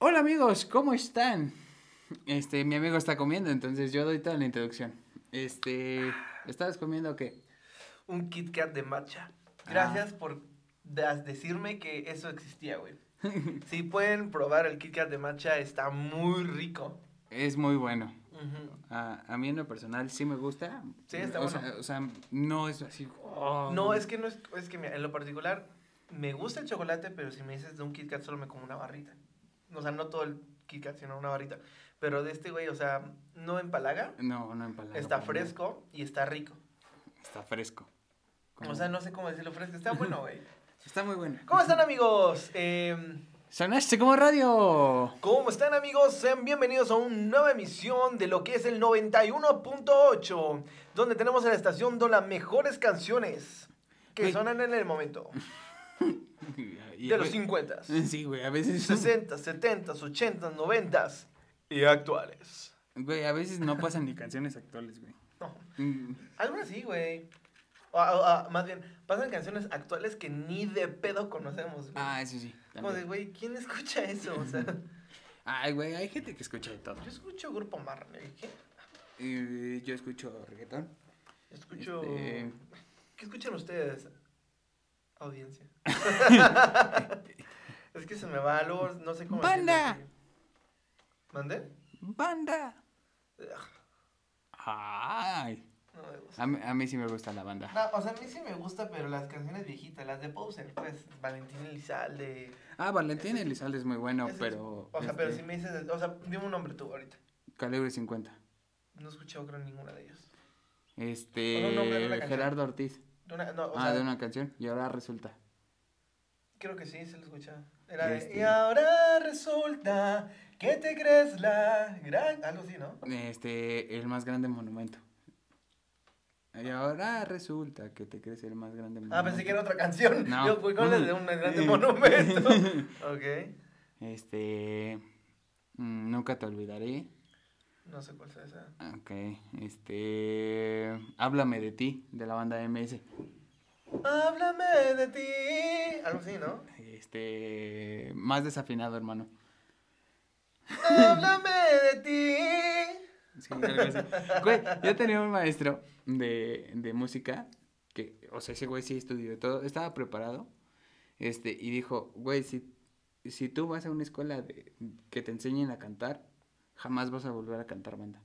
Hola amigos, ¿cómo están? Este, mi amigo está comiendo, entonces yo doy toda la introducción. Este, ¿estabas comiendo qué? Un Kit Kat de matcha. Gracias por de- decirme que eso existía, güey. Si pueden probar el Kit Kat de matcha, está muy rico. Es muy bueno. A, a mí en lo personal sí me gusta. Sí, está o bueno. Sea, o sea, no es así. oh, No, es que no es, es que mira, en lo particular me gusta el chocolate, pero si me dices de un Kit Kat solo me como una barrita. O sea, no todo el Kit Kat, sino una barrita. Pero de este güey, o sea, no empalaga, No, no empalaga. está fresco y está rico. Está fresco. O sea, no sé cómo decirlo fresco, está bueno, güey. Está muy bueno. ¿Cómo están, amigos? Eh, Sonaste como radio. ¿Cómo están amigos? Sean bienvenidos a una nueva emisión de lo que es el 91.8, donde tenemos en la estación de las mejores canciones que Güey. sonan en el momento, de los güey, 50, Sí, güey, a veces. 60, 70, 80, 90 y actuales. Güey, a veces no pasan ni canciones actuales, güey. No, Mm, algunas sí, güey. O- o- o, más bien, pasan canciones actuales que ni de pedo conocemos. güey. Ah, eso sí. Como de, también. güey, ¿quién escucha eso? O sea, Ay, güey, hay gente que escucha de todo. yo escucho Grupo Marley, ¿qué? Eh, yo escucho reggaetón. Escucho... Este- ¿Qué escuchan ustedes? Audiencia. es que se me va, luego no sé cómo ¡Banda! así. ¿Mandé? ¡Banda! Ay. No me gusta. A mí, a mí sí me gusta la banda. No, o sea, a mí sí me gusta, pero las canciones viejitas, las de Poser, pues, Valentín Elizalde. Ah, Valentín Ese- Elizalde es muy bueno, es- pero. O sea, pero este, si me dices, o sea, dime un nombre tú ahorita. Calibre 50. No he escuchado creo ninguna de ellas. Este. Nombre de. Gerardo Ortiz. De una- no, o ah, sea, de una canción. Y ahora resulta. creo que sí, se lo escuchaba. Era de, Este- y ahora resulta que te crees la gran... Algo así, ¿no? Este. El más grande monumento. Y ahora resulta que te crees el más grande monumento. Ah, pensé que era otra canción. No. Yo fui con la de un grande monumento. ok. Este. mm, Nunca te olvidaré. No sé cuál es esa. Ok. Este. Háblame de ti, de la banda MS. Háblame de ti. Algo así, ¿no? Este. Más desafinado, hermano. Háblame de ti. Sí, algo así. Güey, yo tenía un maestro de, de música que, o sea, ese güey sí estudió y todo, estaba preparado. Este, y dijo, güey, si, si tú vas a una escuela de, que te enseñen a cantar, jamás vas a volver a cantar banda.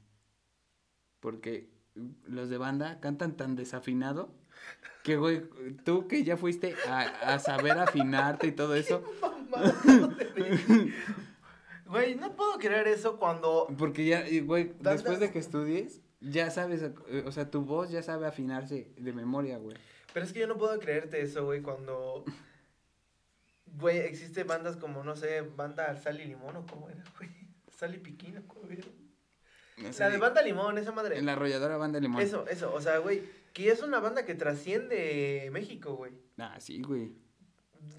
Porque los de banda cantan tan desafinado que, güey, tú que ya fuiste a, a saber afinarte y todo eso. Güey, no puedo creer eso cuando. Porque ya, güey, después de que estudies, ya sabes, eh, o sea, tu voz ya sabe afinarse de memoria, güey. Pero es que yo no puedo creerte eso, güey, cuando. Güey, existe bandas como, no sé, banda Sal y Limón o cómo era, güey. Sal y Piquín o cómo era. O La sea, de Banda Limón, esa madre. En la arrolladora banda Limón. Eso, eso, o sea, güey, que es una banda que trasciende México, güey. Ah, sí, güey.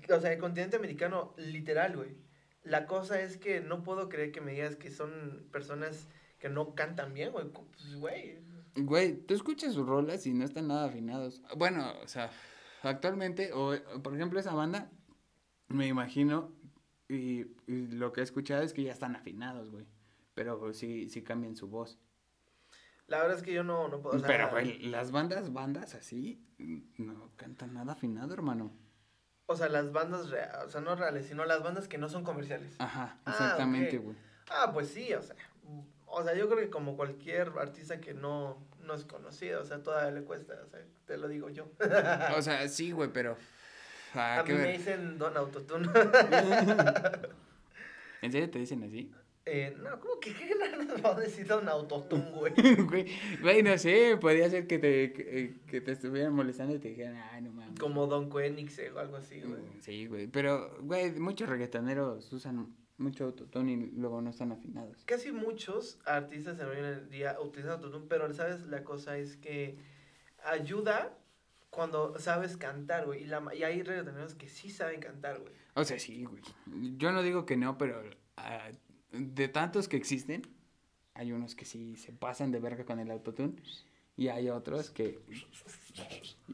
O sea, el continente americano, literal, güey. La cosa es que no puedo creer que me digas que son personas que no cantan bien, güey. Pues, güey. Güey, tú escuchas sus rolas y no están nada afinados. Bueno, o sea, actualmente, o por ejemplo, esa banda, me imagino, y, y lo que he escuchado es que ya están afinados, güey. Pero sí, sí cambian su voz. La verdad es que yo no, no puedo. o sea, Pero, güey, las bandas, bandas así, no cantan nada afinado, hermano. O sea, las bandas, rea- o sea, no reales, sino las bandas que no son comerciales. Ajá, Ah, exactamente, güey. Ah, pues sí, o sea. O sea, yo creo que como cualquier artista que no, no es conocido, o sea, todavía le cuesta, o sea, te lo digo yo. O sea, sí, güey, pero. Ah, A qué mí me dicen Don Autotune. ¿En serio te dicen así? Eh, no, ¿cómo que qué no nos va a decir Don Autotune, güey? Güey, güey, no sé, podría ser que te, que, que te estuvieran molestando y te dijeran, ay, no mames. Como Don Quenix o algo así, güey. Mm, Sí, güey, pero, güey, muchos reggaetoneros usan mucho autotune y luego no están afinados. Casi muchos artistas en en día utilizan autotune, pero sabes, la cosa es que ayuda cuando sabes cantar, güey. Y, la, y hay reggaetoneros que sí saben cantar, güey. O sea, sí, güey. Yo no digo que no, pero ah, de tantos que existen, hay unos que sí se pasan de verga con el autotune. Y hay otros que.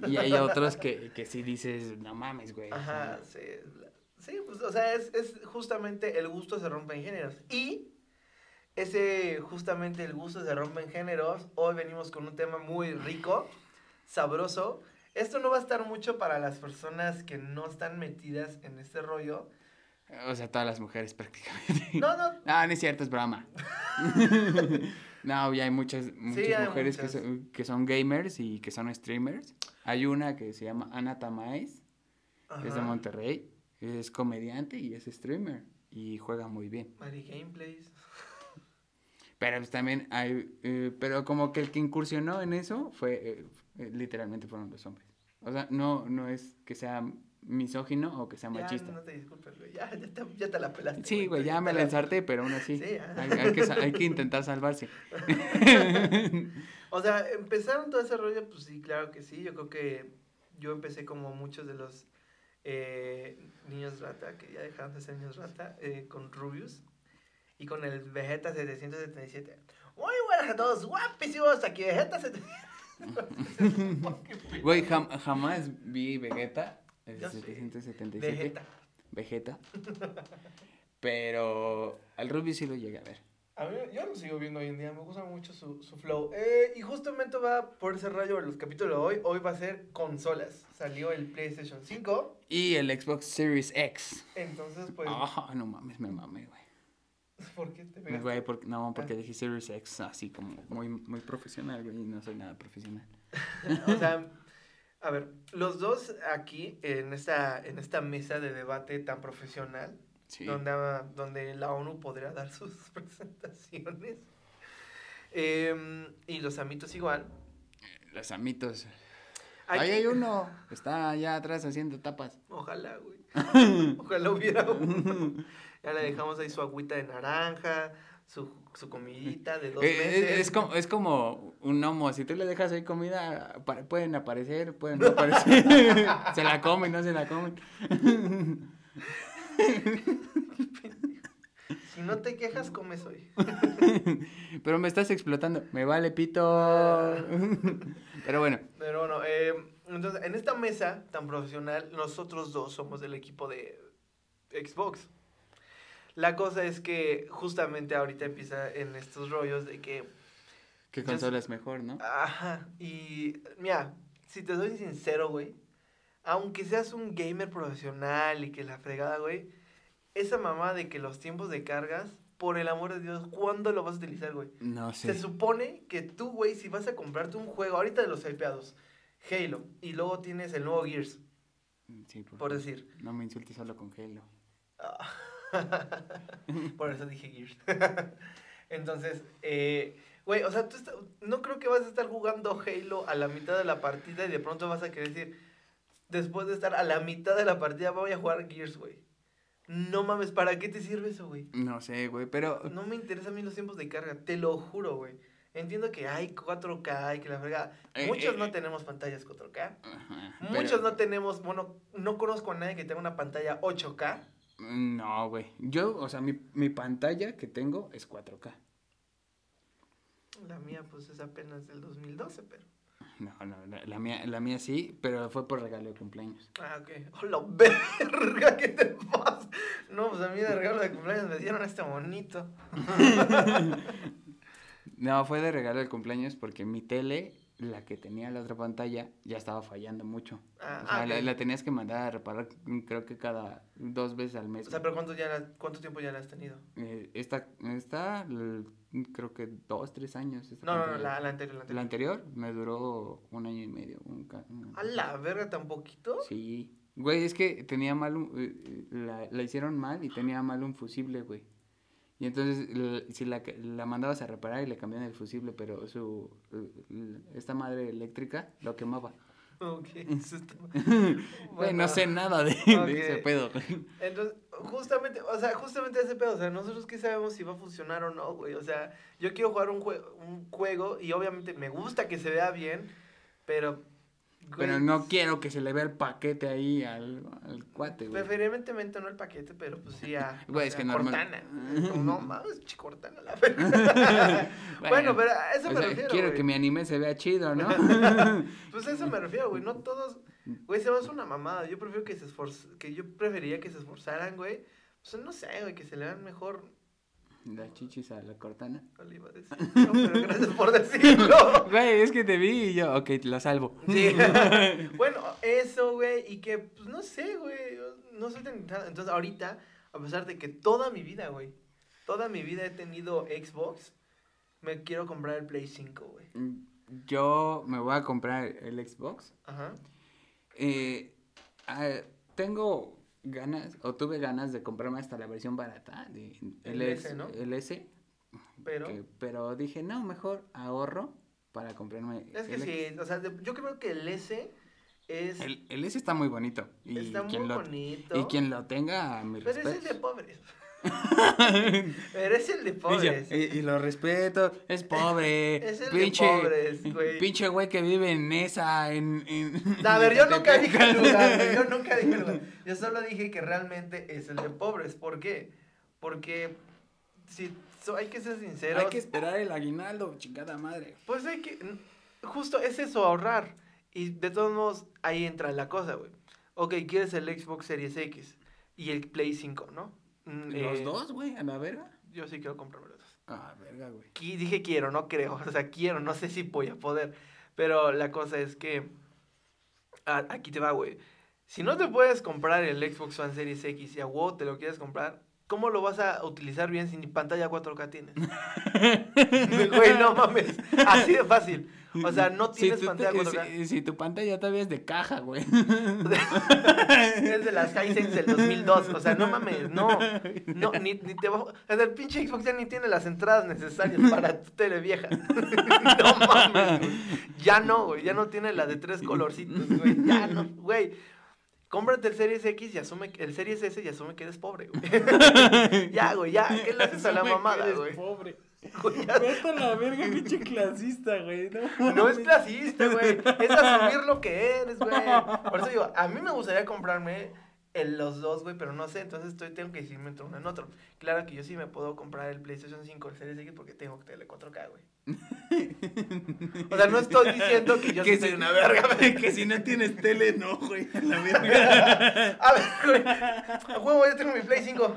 Y hay otros que, que sí dices, no mames, güey. Ajá, sí. Sí, pues, o sea, es, es justamente el gusto se rompe en géneros. Y ese, justamente el gusto se rompe en géneros. Hoy venimos con un tema muy rico, sabroso. Esto no va a estar mucho para las personas que no están metidas en este rollo. O sea, todas las mujeres prácticamente. No, no. No, no es cierto, es broma. no, ya hay muchas, muchas hay mujeres muchas. Que, son, que son gamers y que son streamers. Hay una que se llama Ana Tamais, es de. Monterrey, es comediante y es streamer y juega muy bien. Mari Gameplays. Pero pues también hay, eh, pero como que el que incursionó en eso fue, eh, literalmente fueron los hombres. O sea, no, no es que sea misógino o que sea Ya, machista. no te disculpes, güey. Ya, ya, te, ya te la pelaste. Sí, güey, ya me la ensarté, pero aún así. Sí, ah. hay, hay que, sa- hay que intentar salvarse. O sea, empezaron todo ese rollo, pues sí, claro que sí. Yo creo que yo empecé como muchos de los eh, niños rata, que ya dejaron de ser niños rata, eh, con Rubius y con el Vegeta 777. Muy buenas a todos, guapísimos, aquí Vegeta 777. Güey, jam- jamás vi Vegeta, el Ya sé. 777. Vegeta. Vegeta. Pero al Ruby sí lo llegué a ver. A mí, yo lo sigo viendo hoy en día, me gusta mucho su, su flow. Eh, y justamente va por ese rayo los capítulos de hoy. Hoy va a ser consolas. Salió el PlayStation 5, Y el Xbox Series X. entonces pues... Ah, no mames, me mamé, güey. ¿Por qué te pegaste? Güey, porque, no, porque Ah. dije Series X así como muy, muy profesional, güey, y no soy nada profesional. O sea, a ver, los dos aquí en esta, en esta mesa de debate tan profesional, Sí. donde, ah, donde la ONU podría dar sus presentaciones, em, y los amitos igual. Los amitos. Ahí hay uno. Está allá atrás haciendo tapas. Ojalá, güey. Ojalá hubiera uno. Ya le dejamos ahí su agüita de naranja, su, su comidita de dos Eh, meses. es, es como, es como un gnomo. Si tú le dejas ahí comida, pueden aparecer, pueden no aparecer. se la comen, no se la comen. Si no te quejas, comes hoy. Pero me estás explotando. Me vale pito. Pero bueno. Pero bueno, eh, entonces en esta mesa tan profesional, nosotros dos somos del equipo de Xbox. La cosa es que justamente ahorita empieza en estos rollos de que, ¿Qué consola es mejor, no? ajá, y mira, si te soy sincero, güey, aunque seas un gamer profesional y que la fregada, güey, esa mamá de que los tiempos de cargas, por el amor de Dios, ¿cuándo lo vas a utilizar, güey? No Se sé. supone que tú, güey, si vas a comprarte un juego, ahorita de los hypeados, Halo, y luego tienes el nuevo Gears, Sí, por, por decir. No me insultes solo con Halo. Ah. por eso dije Gears. Entonces, eh, güey, o sea, tú está- no creo que vas a estar jugando Halo a la mitad de la partida y de pronto vas a querer decir, después de estar a la mitad de la partida, voy a jugar Gears, güey. No mames, ¿para qué te sirve eso, güey? No sé, güey, pero... No me interesan a mí los tiempos de carga, te lo juro, güey. Entiendo que hay 4K y que la fregada. Eh, Muchos eh, no eh. tenemos pantallas 4K. Ajá, Muchos pero- no tenemos, bueno, no conozco a nadie que tenga una pantalla 8K. No, güey. Yo, o sea, mi, mi pantalla que tengo es 4K. La mía, pues, es apenas del 2012, pero... No, no, la, la mía, la mía sí, pero fue por regalo de cumpleaños. Ah, ok. ¡Hola, verga! ¿Qué te pasa? No, pues a mí de regalo de cumpleaños me dieron este bonito. No, fue de regalo de cumpleaños porque mi tele, la que tenía la otra pantalla, ya estaba fallando mucho. Ah, o sea, ah, la, la tenías que mandar a reparar, creo que cada dos veces al mes. O sea, pero ¿cuánto, ya la- ¿cuánto tiempo ya la has tenido? Eh, esta, esta, creo que dos, tres años. esta No, no, no, la, la anterior, la La anterior. anterior me duró un año y medio. un un- ¿A la verga tan poquito? Sí. Güey, es que tenía mal, un- eh, eh, la, la hicieron mal y tenía mal un fusible, güey. Y entonces, si la, la mandabas a reparar y le cambiaban el fusible, pero su, esta madre eléctrica lo quemaba. Ok, eso está... Güey, no sé nada de ese pedo. Entonces, justamente, o sea, justamente ese pedo, o sea, nosotros qué sabemos si va a funcionar o no, güey. O sea, yo quiero jugar un, jue- un juego y obviamente me gusta que se vea bien, pero Pero no quiero que se le vea el paquete ahí al, al cuate, güey. Preferiblemente no el paquete, pero pues sí a, Güey, es sea, que normal- Cortana. No mames, Cortana la verga. bueno, pero a eso me sea, refiero, quiero güey. que mi anime se vea chido, ¿no? Pues a eso me refiero, güey. No todos. Güey, se va a hacer una mamada. Yo prefiero que se esforz... que yo preferiría que se esforzaran, güey. Pues no sé, güey, que se le vean mejor. Las chichis a la cortana. No le iba a decir. No, pero gracias por decirlo. Güey, es que te vi y yo, ok, la salvo. Sí. bueno, eso, güey. Y que, pues no sé, güey. No soy tan. Entonces, ahorita, a pesar de que toda mi vida, güey. Toda mi vida he tenido Xbox. Me quiero comprar el Play 5, güey. Yo me voy a comprar el Xbox. Ajá. Eh, ah, tengo ganas, o tuve ganas de comprarme hasta la versión barata de El LS, S, ¿no? el S, Pero. que- pero dije, no, mejor ahorro para comprarme Es que sí, o sea, yo creo que el S es. El, el S está muy bonito. Y está muy quien lo, bonito. Y quien lo tenga, mi Pero es el de pobres. Pero es el de pobres. Y, y lo respeto, es pobre. Es el pinche, de pobres, güey. Pinche güey que vive en esa, en... a ver, yo nunca dije lugar, yo nunca dije lugar. Yo solo dije que realmente es el de pobres. ¿Por qué? Porque si so- hay que ser sinceros, Hay que esperar el aguinaldo, chingada madre. pues hay que justo es eso ahorrar y de todos modos ahí entra la cosa, güey. Ok, quieres el Xbox Series X y el Play 5, ¿no? Mm, ¿Los eh, dos, güey? ¿A la verga? Yo sí quiero comprarme los dos. Ah, verga, güey. Dije quiero, no creo. O sea, quiero, no sé si voy a poder. Pero la cosa es que. a- aquí te va, güey. Si no te puedes comprar el Xbox One Series X y a WoW te lo quieres comprar, ¿cómo lo vas a utilizar bien si ni pantalla 4K tienes? güey, no mames. Así de fácil. O sea, no tienes pantalla te- 4K. si, si tu pantalla todavía es de caja, güey. es de las Hisense del 2002. O sea, no mames, no. No, ni, ni te va. O sea, el pinche Xbox ya ni tiene las entradas necesarias para tu tele vieja. no mames, güey. Ya no, güey. Ya no tiene la de tres colorcitos, güey. Ya no, güey. Cómprate el Series X y asume, el Series S y asume que eres pobre, güey. ya, güey, ya. ¿Qué le haces a la mamada, güey? pobre. Güey, ya- Vete a la verga, pinche clasista, güey. No, No es clasista, güey. Es asumir lo que eres, güey. Por eso digo, a mí me gustaría comprarme el- los dos, güey, pero no sé, entonces estoy, tengo que decidirme entre uno en otro. Claro que yo sí me puedo comprar el PlayStation 5, el Series X, porque tengo tele 4K, güey. O sea, no estoy diciendo que yo sí soy si- una verga, güey. que si no tienes tele, no, güey. A la verga. A ver, güey. A huevo, ya tengo mi Play 5.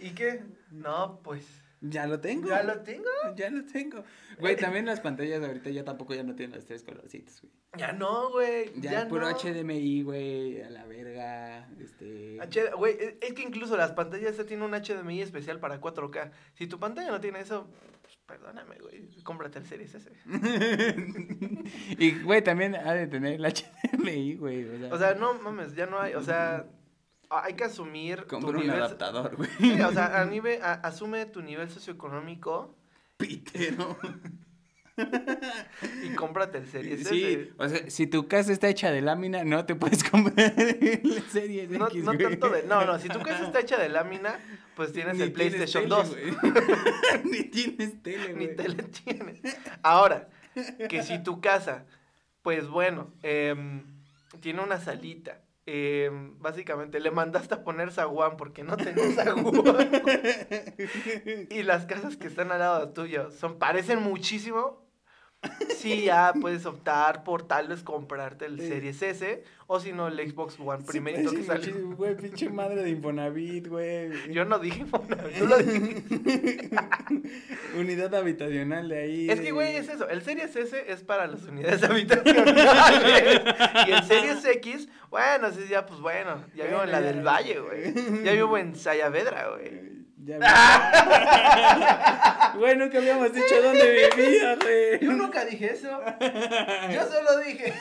¿Y qué? No, pues. Ya lo tengo. ¿Ya lo tengo? Ya lo tengo. Güey, también las pantallas ahorita ya tampoco ya no tienen los tres colorcitos, güey. Ya no, güey. Ya, Ya, es puro no. HDMI, güey, a la verga, este... H- Güey, es- que incluso las pantallas ya tienen un HDMI especial para 4K. Si tu pantalla no tiene eso, pues, perdóname, güey. Cómprate el Series S. y, güey, también ha de tener el HDMI, güey, o sea... O sea, no mames, ya no hay. O sea, hay que asumir tu compra un nivel. adaptador, güey. Sí, o sea, a nivel, a- asume tu nivel socioeconómico Pitero. y cómprate el Series Sí, S. o sea, si tu casa está hecha de lámina, no te puedes comprar el Series No, X, no güey. tanto de. No, no, si tu casa está hecha de lámina, pues tienes Ni el PlayStation tele, 2. güey. Ni tienes tele, Ni güey. tele tienes. Ahora, que si tu casa, pues bueno, em, tiene una salita. Em, básicamente le mandaste a poner zaguán porque no tenés zaguán. y las casas que están al lado tuyo son, parecen muchísimo. Sí, ya puedes optar por tal vez comprarte el. Series S o si no el Xbox One Sí, primerito que salió. Güey, pinche madre de Infonavit, güey. Yo no dije, tú lo dijiste. Unidad habitacional de ahí. Es que, güey, es eso. El Series S es para las unidades habitacionales. y el Series X, bueno, sí, ya, pues bueno. Ya vivo en la del Valle, güey. Ya vivo en Sayavedra, güey. Ya vi. Güey, nunca habíamos dicho dónde vivía, güey. Yo nunca dije eso. Yo solo dije.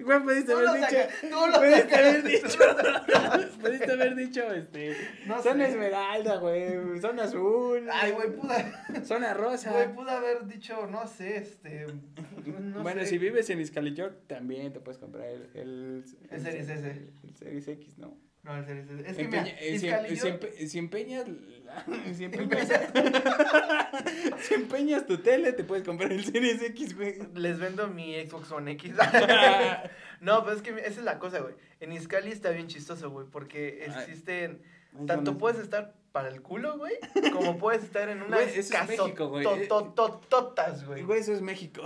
Güey, pudiste haber dicho. sacas, tú lo Pudiste haber dicho. Pudiste haber dicho, este. No Zona sé. esmeralda, güey. Zona azul. Ay, güey, pude, Zona rosa. güey, pude haber dicho, no sé, este. No bueno, sé. si vives en Iscalichor, también te puedes comprar el. El, El Series S. El Series X, ¿no? No, el Series S. Es que Empeña- mira, eh, si, y si yo- empe- si empeñas, si empeñas, si empeñas tu tele, te puedes comprar el Series X, güey. les vendo mi Xbox One X. no, pero es que esa es la cosa, güey. En Iscali está bien chistoso, güey, porque existen... Ay, Tanto puedes estar para el culo, güey, como puedes estar en unas Güey, eso es México, güey. casototototas, güey. Güey, eso es México.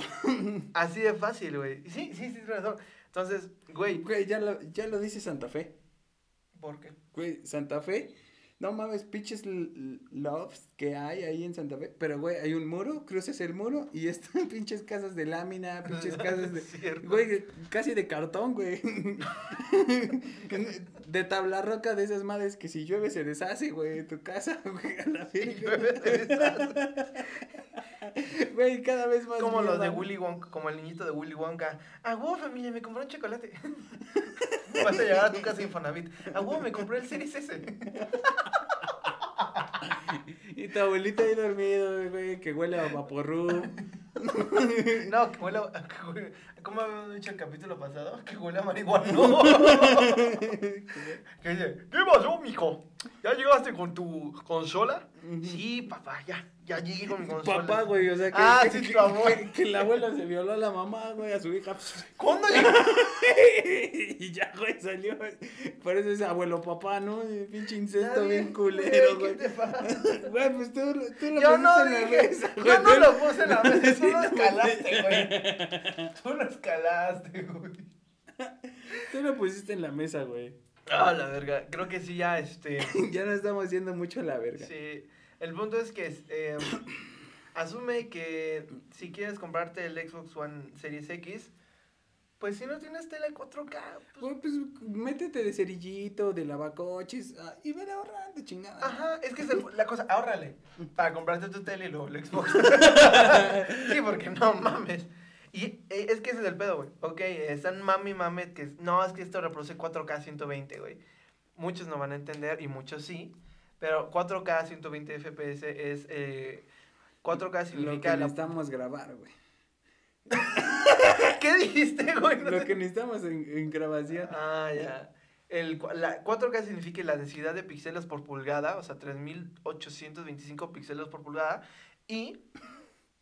Así de fácil, güey. Sí, sí, sí, tienes razón. Entonces, güey, Güey, ya lo, ya lo dice Santa Fe. ¿Por qué? Güey, Santa Fe. No mames, pinches loves que hay ahí en Santa Fe. Pero, güey, hay un muro, cruzas el muro y están pinches casas de lámina, pinches casas de. Cierto. Güey, casi de cartón, güey. De tabla roca de esas madres que si llueve se deshace, güey, tu casa, güey, a la verga. Güey, cada vez más. Como los de mierda. Willy Wonka, como el niñito de Willy Wonka. A huevo, familia, me compré un chocolate. Vas a llegar a tu casa Infonavit. A huevo, me compré el Series S. Y tu abuelita ahí dormido, güey, que huele a vaporru. No, que huele a... ¿Cómo habíamos dicho el capítulo pasado? Que huele a marihuana. Que dice, ¿qué pasó, mijo? ¿Ya llegaste con tu consola? Sí, papá, ya, ya llegué con mi consola. Papá, güey, o sea, que, Ah, que, sí, que- tu abuelo. que- que el abuelo se violó a la mamá, güey, a su hija. ¿Cuándo llegaste? y ya, güey, salió. Por eso es abuelo papá, ¿no? Pinche incesto bien culero, güey. ¿Qué te pasa? Güey, pues tú, tú lo Yo pusiste no en la mesa, yo güey, no lo puse en la mesa, tú lo escalaste, güey. Tú lo escalaste, güey. Tú lo pusiste en la mesa, güey. Ah, la verga, creo que sí ya, este, Ya no estamos haciendo mucho la verga. sí. El punto es que, eh, asume que si quieres comprarte el Xbox One Series X, pues si no tienes tele 4K, pues, pues métete de cerillito, de lavacoches ah, y vele ahorrando, chingada. Ajá, es que es el- la cosa, ahórrale para comprarte tu tele y luego el Xbox. sí, porque no mames. Y eh, es que ese es el pedo, güey. Ok, están mami mame que no, es que esto reproduce 4K 120, güey. Muchos no van a entender y muchos sí. Pero 4K 120 FPS es. Eh, 4K Lo que significa. la- necesitamos grabar, güey. ¿Qué dijiste, güey? No Lo te- que necesitamos en, en grabación. Ah, ya. El, cua- la 4K significa la densidad de píxeles por pulgada, o sea, 3825 píxeles por pulgada. Y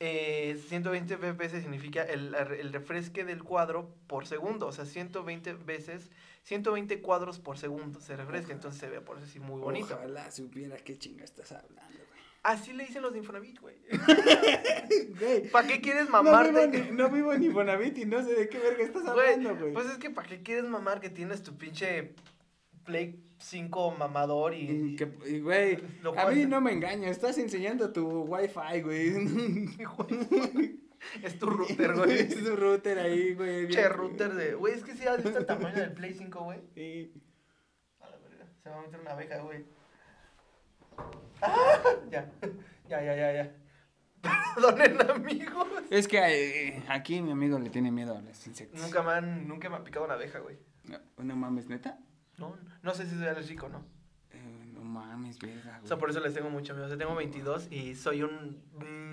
eh, 120 FPS significa el, el refresque del cuadro por segundo, o sea, 120 veces, 120 cuadros por segundo se refresca, entonces se ve por eso así muy bonito. Ojalá supiera qué chinga estás hablando, güey. Así le dicen los de Infonavit, güey. ¿Para qué quieres No mamarte? vivo, ni, no vivo en Infonavit y no sé de qué verga estás hablando, güey. pues es que ¿para qué quieres mamar que tienes tu pinche Play 5 mamador y... Y que- y, güey, a mí no me engañas, estás enseñando tu wifi, güey. Es tu router, güey. es tu router ahí, güey. Che, router de. Güey, es que si has visto el tamaño del Play 5, güey. Sí. A la verga. Se va a meter una abeja, güey. ¡Ah! Ya. Ya, ya, ya, ya. Perdonen, amigos. Es que eh, aquí mi amigo le tiene miedo a los insectos. Nunca me han, nunca me ha picado una abeja, güey. No, no mames, neta. No, no sé si soy alérgico o no. Eh, no mames, verga. O sea, por eso les tengo mucho miedo. O sea, tengo 22 y soy un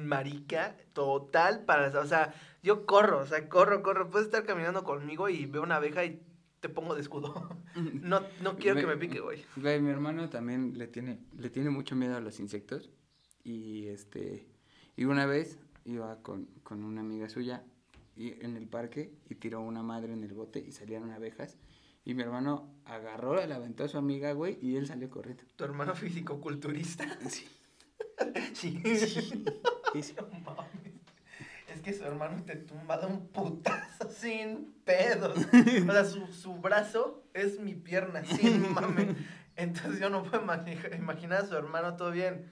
marica total para... O sea, yo corro, o sea, corro, corro. Puedes estar caminando conmigo y veo una abeja y te pongo de escudo. No, no quiero que me pique, güey. Güey, mi hermano también le tiene, le tiene mucho miedo a los insectos. Y este, y una vez iba con, con una amiga suya y, en el parque y tiró una madre en el bote y salieron abejas. Y mi hermano agarró, la aventó a su amiga, güey, y él salió corriendo. Tu hermano físico-culturista. Sí. Sí. Sí, sí. No mames. Es que su hermano te tumba de un putazo sin pedos. O sea, su, su brazo es mi pierna, sin mame. Entonces yo no puedo imagi- imaginar a su hermano todo bien.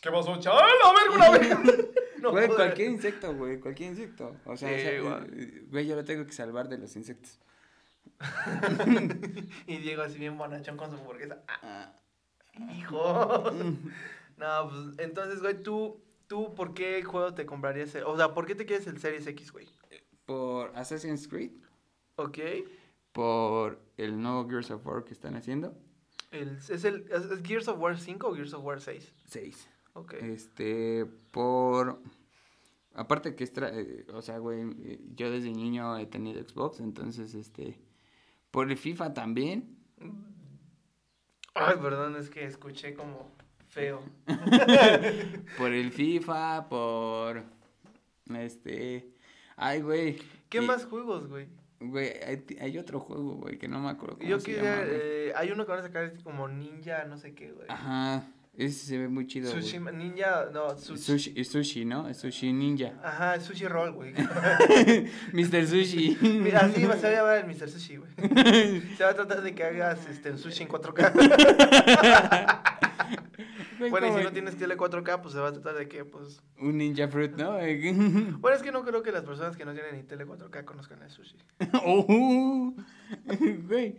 ¿Qué pasó, chaval? A ver, una vez. No güey, cualquier insecto, güey, cualquier insecto. O sea, Sí, o sea, igual. eh, güey, yo lo tengo que salvar de los insectos. Y Diego así bien bonachón con su hamburguesa. Ah, Ah. hijo. No, pues entonces, güey, tú, tú, ¿por qué juego te comprarías? el- O sea, ¿por qué te quieres el Series X, güey? Por Assassin's Creed, Ok. por el nuevo Gears of War que están haciendo. El, ¿es, el, es, Gears of War 5 o Gears of War 6? Seis. Ok. Este, por... Aparte que es... tra- eh, o sea, güey, eh, yo desde niño he tenido Xbox, entonces, este... Por el FIFA también. Ay, perdón, es que escuché como feo. por el FIFA, por. Este. Ay, güey. ¿Qué y- más juegos, güey? Güey, hay, hay otro juego, güey, que no me acuerdo cómo Yo se quería, llama, eh, hay uno que van a sacar como ninja, no sé qué, güey. Ajá, ese se ve muy chido. Sushi, ninja, no, sushi. Sushi, sushi, ¿no? Sushi ninja. Ajá, sushi roll, güey. Mr. Sushi. Mira, así se va a llamar el Mr. Sushi, güey. Se va a tratar de que hagas este, un sushi en 4K. Güey, bueno, y si no tienes tele 4K, pues se va a tratar de que, pues... Un ninja fruit, ¿no? Bueno, es que no creo que las personas que no tienen ni tele 4K conozcan el sushi. Oh, güey.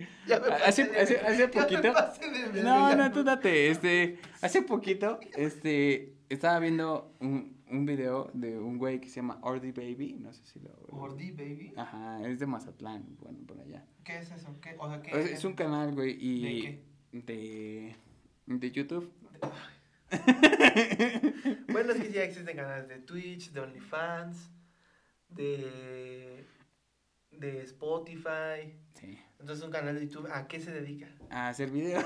Hace, de- hace, hace poquito. de No, no, tú date. Este, hace poquito, este, estaba viendo un, un video de un güey que se llama Ordy Baby. No sé si lo. Ordi, baby. Ajá, es de Mazatlán, bueno, por allá. ¿Qué es eso? ¿Qué? O sea, ¿qué es un canal, güey, y. ¿De qué? De. De YouTube. Bueno, es que ya existen canales de Twitch, de OnlyFans, de, de Spotify. Sí. Entonces, un canal de YouTube, ¿a qué se dedica? A hacer video.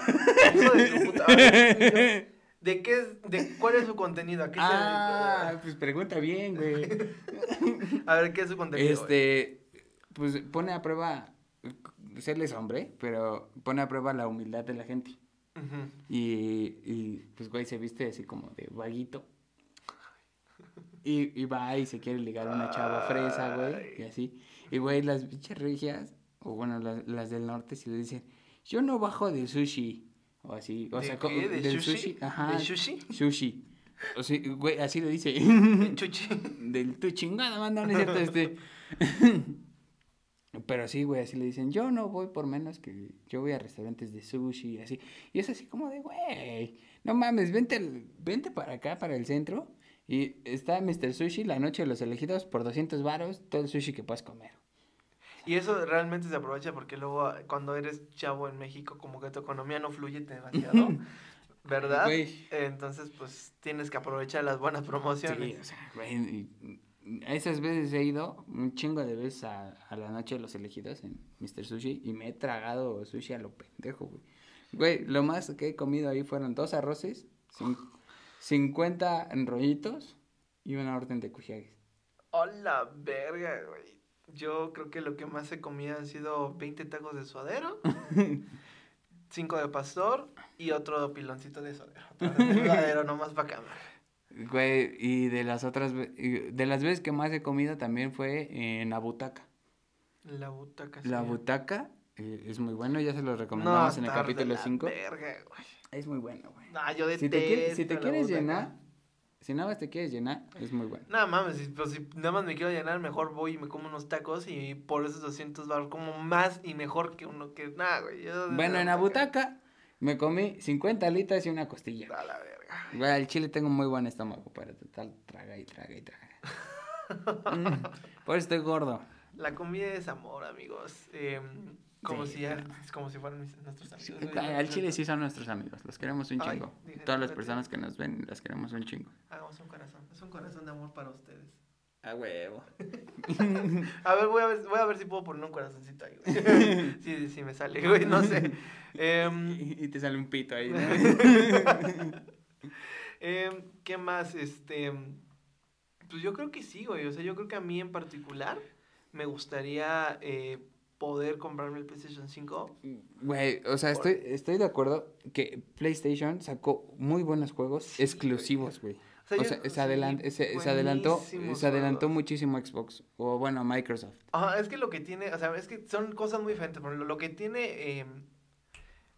Hijo de tu puta madre. ¿De qué es, de cuál es su contenido? ¿A qué Ah, se dedica? pues pregunta bien, güey. A ver, ¿qué es su contenido? Este, pues pone a prueba, él es hombre, pero pone a prueba la humildad de la gente. Ujú. Y, y pues güey se viste así como de vaguito. Y, y va y se quiere ligar a una chava fresa, güey, y así. Y güey, las bichas regias, o bueno, las, las del norte, si le dicen, yo no bajo de sushi, o así, o ¿De sea, qué? co- ¿De del sushi? sushi, ajá, ¿De sushi? sushi. O sea, güey, así lo dice. De Chuchi. Del tu chingada, manda, no es cierto, este. Pero sí, güey, así le dicen, yo no voy por menos que yo voy a restaurantes de sushi y así. Y es así como de, güey, no mames, vente, vente para acá, para el centro. Y está Mr. Sushi, la noche de los elegidos, por 200 varos, todo el sushi que puedas comer. Y eso realmente se aprovecha porque luego ah, cuando eres chavo en México como que tu economía no fluye demasiado, ¿verdad? Entonces pues tienes que aprovechar las buenas promociones. Sí, o sea, a esas veces he ido un chingo de veces a, a la noche de los elegidos en Mr. Sushi y me he tragado sushi a lo pendejo, güey. Güey, lo más que he comido ahí fueron dos arroces, cin- 50 rollitos y una orden de cujiagues. ¡Hola, verga, güey! Yo creo que lo que más he comido han sido 20 tacos de suadero, 5 de pastor y otro piloncito de suadero. Suadero nomás para acá. Güey, y de las otras, de las veces que más he comido también fue en la butaca. La butaca. La sí. butaca eh, es muy bueno, ya se lo recomendamos en el capítulo la 5. Verga, güey. Es muy bueno, güey. No, yo Si te, quieres, si te la quieres llenar, si nada más te quieres llenar, es muy bueno. No mames, si, pues, si nada más me quiero llenar, mejor voy y me como unos tacos y por esos 200 baros como más y mejor que uno que... Nada, güey. yo Bueno, en la butaca me comí 50 alitas y una costilla. A la verga. Güey, al chile tengo muy buen estómago para total traga y traga y traga. Mm, Por eso estoy gordo. La comida es amor, amigos. Eh, como, Sí, si, ya- como si fueran mis- nuestros amigos. Al chile sí son nuestros amigos, los queremos un Ay, chingo. dije, Todas las personas que nos ven, las queremos un chingo. Hagamos un corazón. Es un corazón de amor para ustedes. A huevo. A ver, voy a ver, voy a ver si puedo poner un corazoncito ahí, güey. sí, sí, sí, me sale, güey, no sé. Em, Y, y te sale un pito ahí, ¿no? Em, ¿Qué más? Este, pues yo creo que sí, güey. O sea, yo creo que a mí en particular me gustaría eh, poder comprarme el PlayStation 5. Güey, o sea, estoy, estoy de acuerdo que PlayStation sacó muy buenos juegos Sí, exclusivos, güey. O sea, se, sí, adelan- se, se adelantó, se adelantó muchísimo Xbox, o bueno, Microsoft. Ajá, es que lo que tiene, o sea, es que son cosas muy diferentes. Por ejemplo, lo que tiene, em,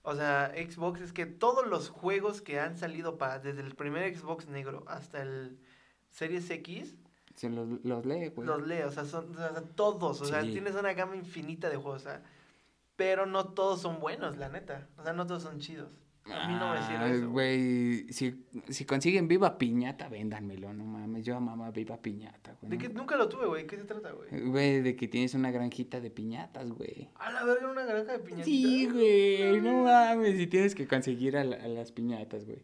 o sea, Xbox es que todos los juegos que han salido para, desde el primer Xbox negro hasta el Series X, Se los, los lee, güey. los lee, o sea, son o sea, todos, o sea, tienes una gama infinita de juegos, o sea, pero no todos son buenos, la neta, o sea, no todos son chidos. A mí no me sirve Ah, eso. Güey, si, si consiguen Viva Piñata, véndanmelo, no mames. Yo amaba Viva Piñata, güey. De que nunca lo tuve, güey, ¿qué se trata, güey? Güey, de que tienes una granjita de piñatas, güey. A la verga, una granja de piñatitas. Sí, güey, no mames. Y tienes que conseguir a, la- a las piñatas, güey.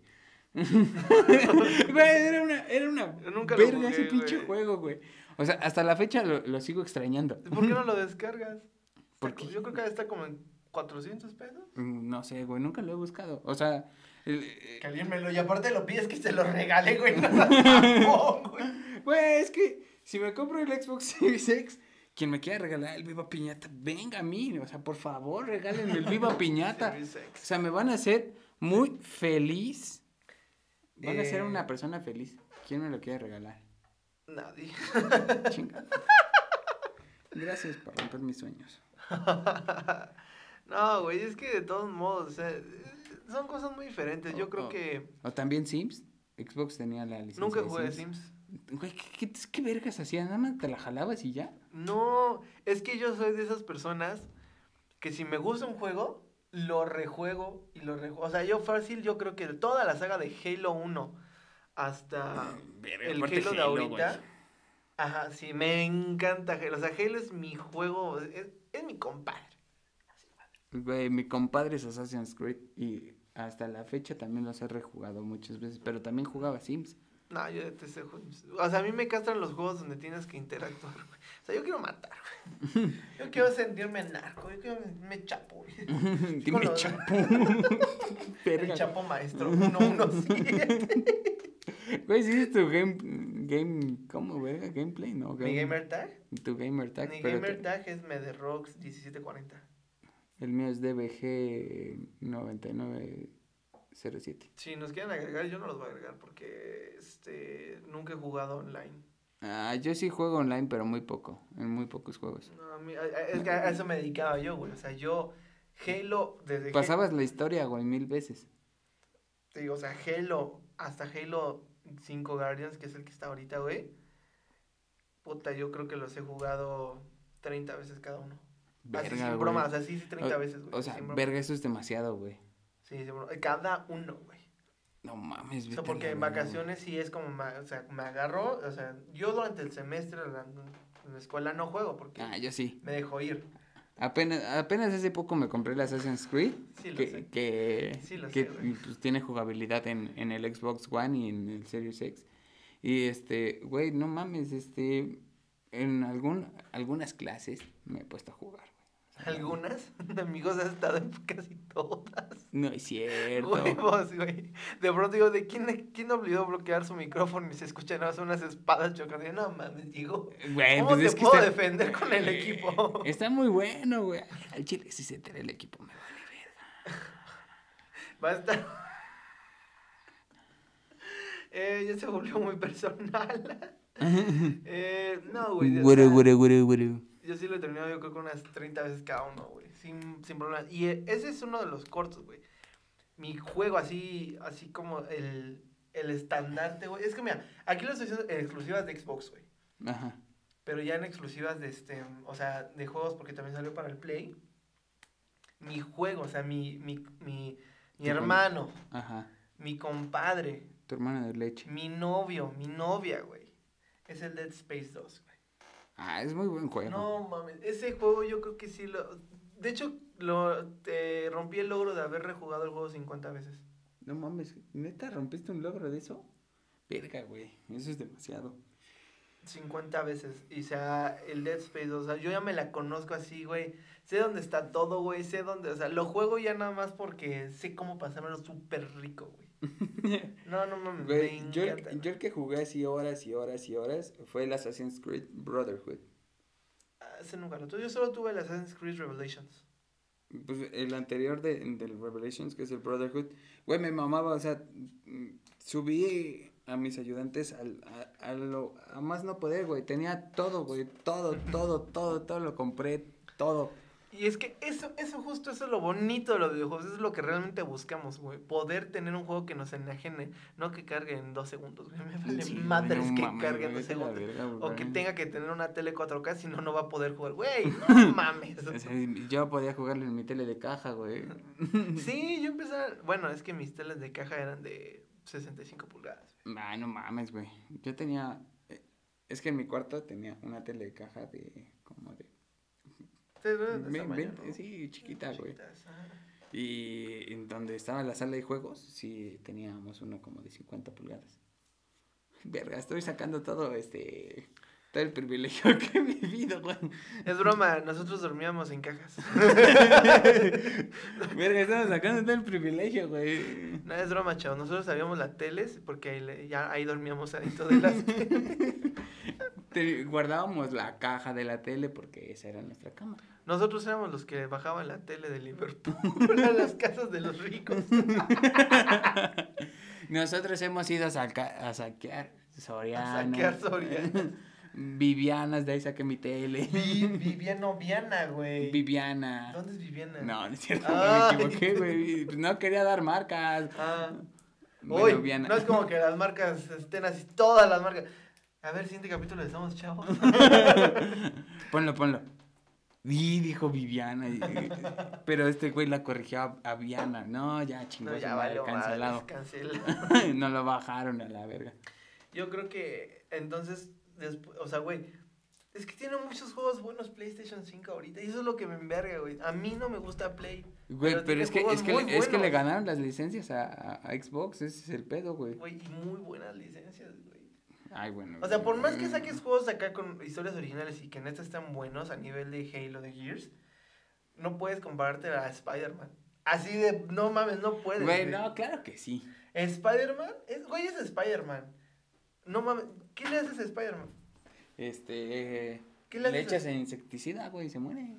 Güey, era una, era una nunca lo verga jugué, ese pinche güey. juego, güey. O sea, hasta la fecha lo, lo sigo extrañando. ¿Por qué no lo descargas? Porque- Yo creo que está como en 400 pesos. Mm, No sé, güey, nunca lo he buscado. O sea, el- eh, Que alguien me lo, y aparte lo pides que te lo regale, güey. No seas mamón, güey. güey, es que si me compro el Xbox Series X, quien me quiera regalar el Viva Piñata, venga a mí. O sea, por favor, regálenme el Viva Piñata. Series O sea, me van a hacer muy feliz. Van a ser Eh. una persona feliz. ¿Quién me lo quiere regalar? Nadie. Chinga. Gracias por romper mis sueños. no, güey, es que de todos modos, o sea, son cosas muy diferentes. Yo creo que O también Sims. Xbox tenía la licencia. nunca de jugué Sims. Sims. Güey, ¿qué, qué, qué vergas hacías? Nada más te la jalabas y ya. No, es que yo soy de esas personas que si me gusta un juego, lo rejuego y lo rejuego. O sea, yo fácil, yo creo que toda la saga de Halo 1 hasta Verga, el Halo de ahorita. Ajá, sí, me encanta Halo. O sea, Halo es mi juego, es, es mi compadre. Güey, mi compadre es Assassin's Creed y hasta la fecha también los he rejugado muchas veces, pero también jugaba Sims. No, yo detesto juegos. O sea, a mí me castran los juegos donde tienes que interactuar, güey. O sea, yo quiero matar, güey. Yo quiero sentirme narco. Yo quiero me chapo, güey. Dime los... chapo. El chapo maestro. Uno, uno, siete. Güey, sí es tu game, game, ¿cómo, verga? Gameplay, ¿no? Game, ¿Mi gamer tag? Tu gamer tag. Mi pero gamer tag es Mederox1740. El mío es DBG99. 07. Si nos quieren agregar, yo no los voy a agregar porque este, nunca he jugado online. Ah, yo sí juego online, pero muy poco, en muy pocos juegos. No, a mí, es que a eso me dedicaba yo, güey. O sea, yo Halo desde... Pasabas la historia, güey, mil veces. Digo, o sea, Halo, hasta Halo 5 Guardians, que es el que está ahorita, güey. Puta, yo creo que los he jugado 30 veces cada uno. Verga, Así, sin broma, o sea, sí, sí, 30 veces, güey. O sea, verga, eso es demasiado, güey. Sí. Cada uno, güey. No mames, O sea, porque en vacaciones sí es como, o sea, me agarro, o sea, yo durante el semestre en la, en la escuela no juego porque Ah, yo sí. me dejo ir. Apenas, apenas hace poco me compré el Assassin's Creed. Sí, lo que, sé. que, Sí, lo que, sé, pues, tiene jugabilidad en, en el Xbox One y en el Series X. Y este, güey, no mames, este, en algún, algunas clases me he puesto a jugar, Algunas, amigos, he estado en casi todas. No es cierto. Huevos, güey. De pronto digo, ¿de quién, quién olvidó bloquear su micrófono y se escuchan nada más unas espadas chocando? Y yo, no mames, digo, Güey, ¿cómo pues te es que puedo está- defender con el Eh, equipo? Está muy bueno, güey. Al chile si se entera el equipo me vale verga. Va a estar... Eh, ya se volvió muy personal. eh, no, güey. Güero, güero, güero, güero. Yo sí lo he terminado, yo creo que unas 30 veces cada uno, güey. Sin, sin problemas. Y eh, ese es uno de los cortos, güey. Mi juego así, así como el, el estandarte, güey. Es que mira, aquí lo estoy haciendo en exclusivas de Xbox, güey. Ajá. Pero ya en exclusivas de este, o sea, de juegos porque también salió para el Play. Mi juego, o sea, mi, mi, mi, mi hermano, Ajá. mi compadre, Tu hermano de leche. mi novio, mi novia, güey. Es el Dead Space 2, güey. Ah, es muy buen juego. No mames, ese juego yo creo que sí lo. De hecho, lo te rompí el logro de haber rejugado el juego 50 veces. No mames, ¿neta rompiste un logro de eso? Verga, güey, eso es demasiado. 50 veces. Y sea, el Dead Space 2, o sea, yo ya me la conozco así, güey. Sé dónde está todo, güey. Sé dónde, o sea, lo juego ya nada más porque sé cómo pasármelo súper rico, güey. No, no mames, Güey, yo, el, yo el que jugué así horas y horas y horas fue el Assassin's Creed Brotherhood. Ah, Ese nunca lo tuve. Yo solo tuve el Assassin's Creed Revelations. Pues el anterior de, del Revelations, que es el Brotherhood, güey, me mamaba, o sea, subí a mis ayudantes al, a, a lo, a más no poder, güey, tenía todo, güey, todo, todo, todo, todo lo compré, todo. Y es que eso, eso justo, eso es lo bonito de los videojuegos, eso es lo que realmente buscamos, güey. Poder tener un juego que nos enajene, no que cargue en dos segundos, güey. Me vale Sí, madres que cargue en güey, dos segundos. verga, O que güey. tenga que tener una tele 4K, si no, no va a poder jugar. Güey, no mames. Yo podía jugarlo en mi tele de caja, güey. Sí, yo empecé, a- bueno, es que mis teles de caja eran de 65 pulgadas. Ay, no mames, güey. Yo tenía, eh, es que en mi cuarto tenía una tele de caja de, como de, Sí, de ese ve- tamaño, veinte, ¿no? sí, chiquita, güey. Y en donde estaba la sala de juegos, sí teníamos uno como de 50 pulgadas. Verga, estoy sacando todo este todo el privilegio que he vivido, güey. Es broma, nosotros dormíamos en cajas. Verga, estamos sacando todo el privilegio, güey. No, es broma, chavo. Nosotros sabíamos la teles porque ahí, ya ahí dormíamos adentro de las Te- guardábamos la caja de la tele porque esa era nuestra cama. Nosotros éramos los que bajaban la tele de Liverpool a las casas de los ricos. Nosotros hemos ido a, saca- a saquear Soriana. saquear Soriana. Vivianas, de ahí saqué mi tele. Vi- Viviano Viana, güey. Viviana. ¿Dónde es Viviana? No, no es cierto, Ay. me equivoqué, güey. No quería dar marcas. Ah. Bueno, Uy, Viana. no es como que las marcas estén así, todas las marcas. A ver, siguiente capítulo de Estamos Chavos. Ponlo, ponlo. Y dijo Viviana. y- pero este güey la corrigió a, a Viana. No, ya chingó. No, ya valió cancelado. madres, cancela. no lo bajaron a la verga. Yo creo que entonces, después, o sea, güey, es que tiene muchos juegos buenos PlayStation 5 ahorita y eso es lo que me enverga, güey. A mí no me gusta Play. Güey, pero, es que, es, que le, es que le ganaron las licencias a, a- a Xbox, ese es el pedo, güey. Güey, y muy buenas licencias, güey. Ay, bueno. O sea, por más que saques juegos acá con historias originales y que neta están buenos a nivel de Halo, de Gears, no puedes compararte a Spider-Man. Así de, no mames, no puedes. Güey, no, claro que sí. Spider-Man, es, güey, es Spider-Man. No mames, ¿qué le haces a Spider-Man? Este. ¿Qué le le haces? echas insecticida, güey, y se muere.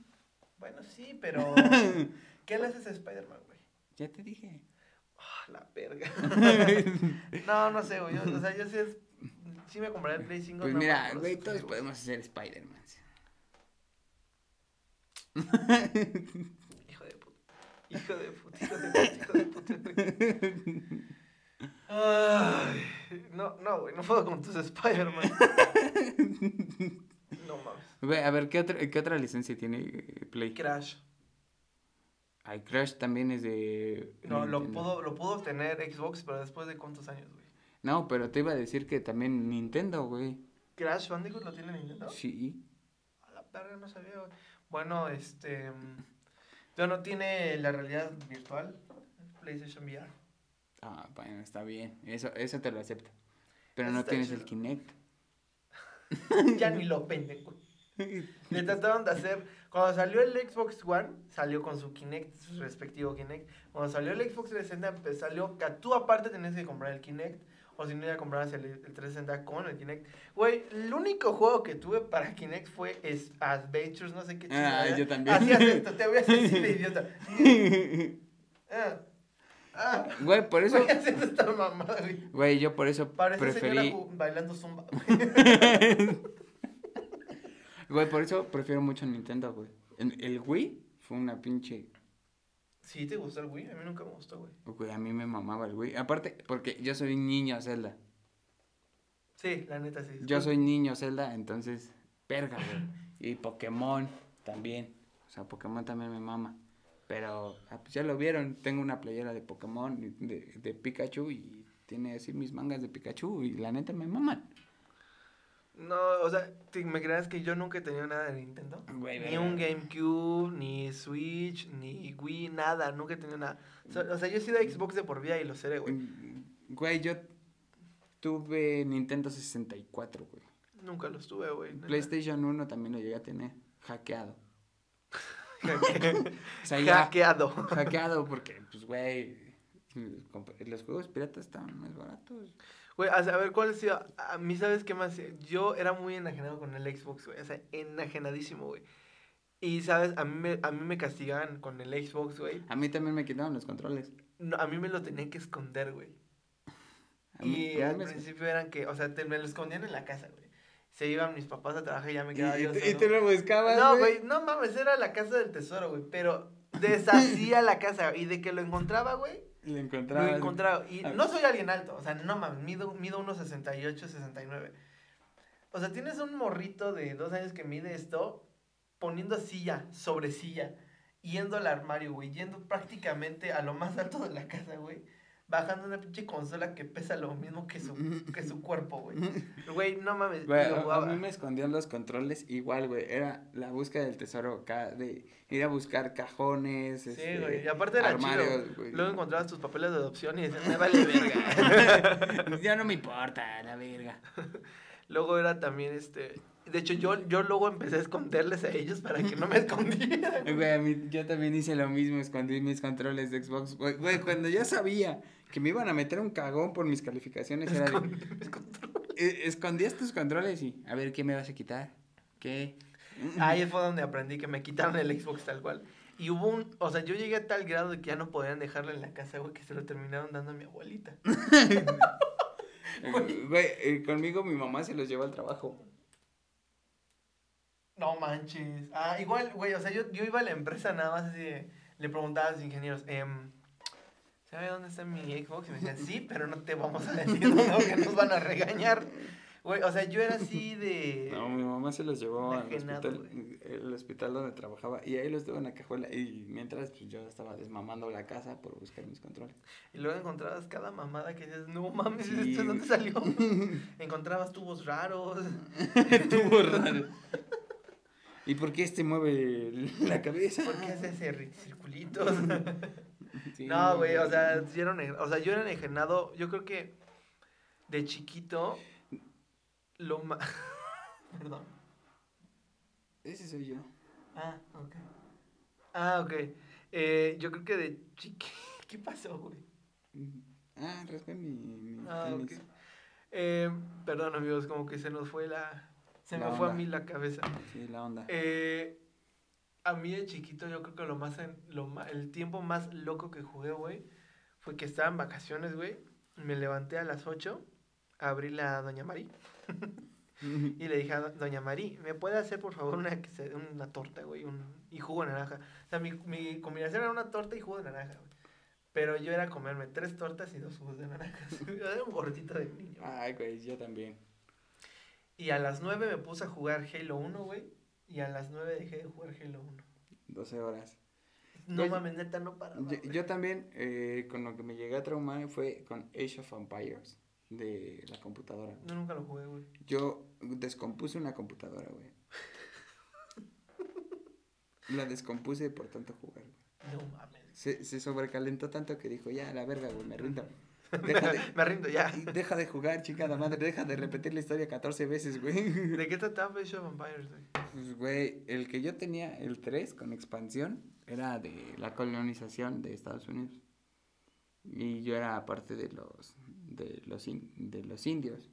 Bueno, sí, pero. ¿Qué le haces a Spider-Man, güey? Ya te dije. Ah, la verga. no, no sé, güey. yo- o sea, yo sí es. Sí me compraré el Play 5. Pues no, mira, güey, todos podemos hacer Spider-Man. Hijo de puta. Hijo de puta, hijo de puta, hijo de puta. Ay, no, no, güey, no puedo con tus Spider-Man. No mames. Güey, a ver, ¿qué otra, ¿qué otra licencia tiene eh, Play? Crash. Ay, Crash también es de. No, lo pudo, lo pudo obtener Xbox, pero después de cuántos años, güey. No, pero te iba a decir que también Nintendo, güey. Crash Bandicoot lo tiene Nintendo. Sí. A la verga, no sabía, güey. Bueno, este. mm, Ya no tiene la realidad virtual. PlayStation VR. Ah, bueno, está bien. Eso, eso te lo acepto. Pero Eso no está tienes chido. el Kinect. ya ni lo venden, güey. Le trataron de hacer. Cuando salió el Xbox One, salió con su Kinect, su respectivo Kinect. Cuando salió el Xbox 360, pues salió que tú aparte tenías que comprar el Kinect. O si no, ya comprabas el, el 360 con el Kinect. Güey, el único juego que tuve para Kinect fue es Adventures, no sé qué Ah, chingada. yo también. Hacías esto, te voy a hacer así de idiota. Ah, ah, Güey, por eso. esta mamada, güey. Güey, yo por eso Parece preferí. bailando zumba. Güey, por eso prefiero mucho Nintendo, güey. El Wii fue una pinche. ¿Sí te gustó el Wii? A mí nunca me gustó, güey. Güey, a mí me mamaba el Wii. Aparte, porque yo soy niño Zelda. Sí, la neta sí. Yo soy niño Zelda, entonces. Verga, güey. Y Pokémon también. O sea, Pokémon también me mama. Pero, ah, pues ya lo vieron. Tengo una playera de Pokémon, de, de Pikachu y tiene así mis mangas de Pikachu y la neta me maman. No, o sea, ¿te- ¿me creas que yo nunca he tenido nada de Nintendo? Güey, Ni un GameCube, ni Switch, ni Wii, nada. Nunca he tenido nada. O sea, yo he sido Xbox de por vida y lo seré, güey. Mm, Güey, yo tuve Nintendo 64, güey. Nunca los tuve, güey. PlayStation 1 también lo llegué a tener. Hackeado. O sea, ya. Hackeado. Hackeado porque, pues, güey. Los juegos piratas estaban más baratos. Güey, a ver, ¿cuál ha sido? A mí, ¿sabes qué más? Yo era muy enajenado con el Xbox, güey. O sea, enajenadísimo, güey. Y, ¿sabes? A mí me, a mí me castigaban con el Xbox, güey. A mí también me quitaron los controles. No, a mí me lo tenían que esconder, güey. A mí- Y al principio eran que, o sea, te- me lo escondían en la casa, güey. Se iban mis papás a trabajar y ya me quedaba yo y- y solo. tú lo buscabas, No, güey, no mames, era la casa del tesoro, güey. Pero deshacía la casa y de que lo encontraba, güey, Lo lo encontraba. encontraba. Y Ah. no soy alguien alto, o sea, no mames, mido, mido unos 68, 69. O sea, tienes un morrito de dos años que mide esto, poniendo silla sobre silla, yendo al armario, güey, yendo prácticamente a lo más alto de la casa, güey. Bajando una pinche consola que pesa lo mismo que su, que su cuerpo, güey. Güey, no mames, Güey, y lo a, mí me escondían los controles igual, güey. Era la búsqueda del tesoro de ir a buscar cajones, Sí, este, güey, y aparte era armarios, chido. güey. Luego encontrabas tus papeles de adopción y decías, me vale verga. ya no me importa, la verga. Luego era también este. De hecho, yo, yo luego empecé a esconderles a ellos para que no me escondieran. Güey, a mí, yo también hice lo mismo, escondí mis controles de Xbox. Güey, güey, cuando ya sabía que me iban a meter un cagón por mis calificaciones, era de, Escondí mis controles. eh, escondías tus controles y, a ver, ¿qué me vas a quitar? ¿Qué? Ahí fue donde aprendí que me quitaron el Xbox tal cual. Y hubo un, o sea, yo llegué a tal grado de que ya no podían dejarlo en la casa, güey, que se lo terminaron dando a mi abuelita. Güey, eh, conmigo mi mamá se los lleva al trabajo. No manches. Ah, igual, güey, o sea, yo, yo iba a la empresa nada más así de- le preguntaba a los ingenieros, em, ¿sabe dónde está mi Xbox? Y me decían, sí, pero no te vamos a decir dónde, que nos van a regañar. Güey, o sea, yo era así de... No, mi mamá se los llevó al hospital, el hospital donde trabajaba y ahí los tuvo en la cajuela y mientras pues yo estaba desmamando la casa por buscar mis controles. Y luego encontrabas cada mamada que dices, no mames, Sí. ¿esto de dónde salió? encontrabas tubos raros. Estuvo raro. ¿Y por qué este mueve la cabeza? ¿Por qué hace ese circulitos? Sí, no, güey, o sea, sí era un o sea, yo era enajenado, yo creo que de chiquito, lo más... Perdón. Ese soy yo. Ah, ok. Ah, ok. Eh, yo creo que de chiquito... ¿Qué pasó, güey? Ah, raspé mi, mi Ah, ok. Eh, perdón, amigos, como que se nos fue la... Se La me fue a mí la cabeza. Sí, la onda. Eh, a mí de chiquito yo creo que lo más, en- lo ma- el tiempo más loco que jugué, güey, fue que estaba en vacaciones, güey. Me levanté a las 8, abrí la Doña Marí y le dije a Do- Doña Marí, ¿me puede hacer por favor una, una torta, güey? Un, y jugo de naranja. O sea, mi, mi combinación era una torta y jugo de naranja, güey. Pero yo era comerme tres tortas y dos jugos de naranja. era un gordito de niño. Ay, güey, yo también. Y a las 9 me puse a jugar Halo 1, güey. Y a las 9 dejé de jugar Halo 1. 12 horas. No mames, neta, no para. Yo, yo también, eh, con lo que me llegué a traumar fue con Age of Empires de la computadora. No, nunca lo jugué, güey. Yo descompuse una computadora, güey. La descompuse por tanto jugar, güey. No mames. Se, se sobrecalentó tanto que dijo, ya, la verga, güey, me rindo. Deja de, Me rindo ya. deja de jugar, chingada madre, deja de repetir la historia 14 veces, güey. ¿De qué trataba Age of Empires, güey? Pues, güey, el que yo tenía, el 3 con expansión, era de la colonización de Estados Unidos. Y yo era parte de los, de los, in- de los indios,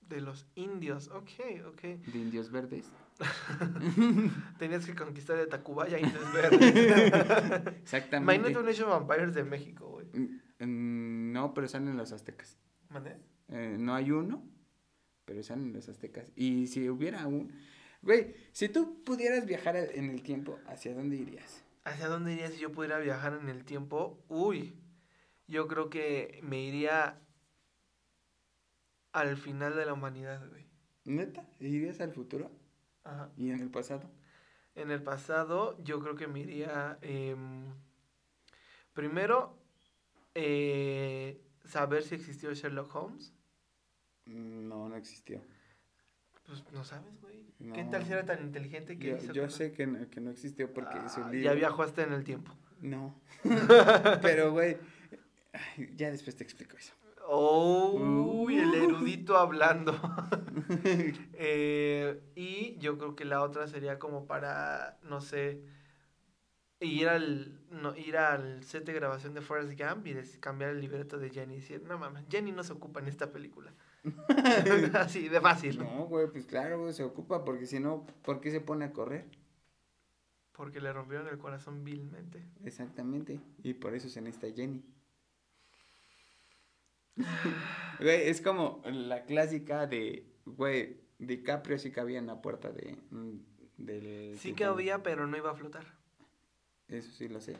De los indios. Ok, ok. de indios verdes. Tenías que conquistar de Tacubaya indios verdes. Exactamente. Imagínate un Age of Empires de México, güey. Mm, No, pero salen los aztecas. ¿Mande? Eh, no hay uno, pero salen los aztecas. Y si hubiera un... Güey, si tú pudieras viajar en el tiempo, ¿hacia dónde irías? ¿Hacia dónde iría si yo pudiera viajar en el tiempo? Uy, yo creo que me iría al final de la humanidad, güey. ¿Neta? ¿Irías al futuro? Ajá. ¿Y en el pasado? En el pasado, yo creo que me iría. em, primero, eh, saber si existió Sherlock Holmes. Mm, No, no existió. Pues no sabes, güey. ¿Qué tal si era tan inteligente que Yo, hizo yo sé que no, que no existió porque Ah, su libro... Ya viajaste en el tiempo. No. Pero, güey, ya después te explico eso. Oh, el Uh. erudito hablando. Eh, y yo creo que la otra sería como para, no sé, ir al, no, ir al set de grabación de Forrest Gump y cambiar el libreto de Jenny. y decir, no mames, Jenny no se ocupa en esta película. Así, de fácil. No, güey, pues claro, güey, se ocupa porque si no, ¿por qué se pone a correr? Porque le rompieron el corazón vilmente. Exactamente. Y por eso se necesita Jenny. Güey, es como la clásica de, güey, DiCaprio sí cabía en la puerta de, mm, del... Sí que había, pero no iba a flotar. Eso sí lo sé.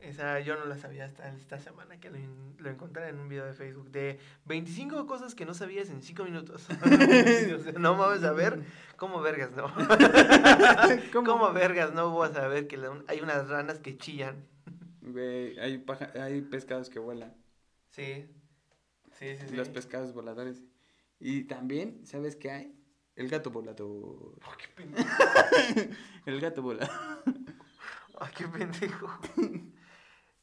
Esa yo no la sabía hasta esta semana que lo, en- lo encontré en un video de Facebook de 25 cosas que no sabías en 5 minutos. O sea, no mames a ver cómo vergas, no. ¿Cómo, vergas no voy a saber que la- hay unas ranas que chillan? Güey, hay, paja- hay pescados que vuelan. Sí. Sí, sí, sí. Los pescados voladores. Y también, ¿sabes qué hay? El gato volador. Oh, qué. El gato volador. Ay, qué pendejo.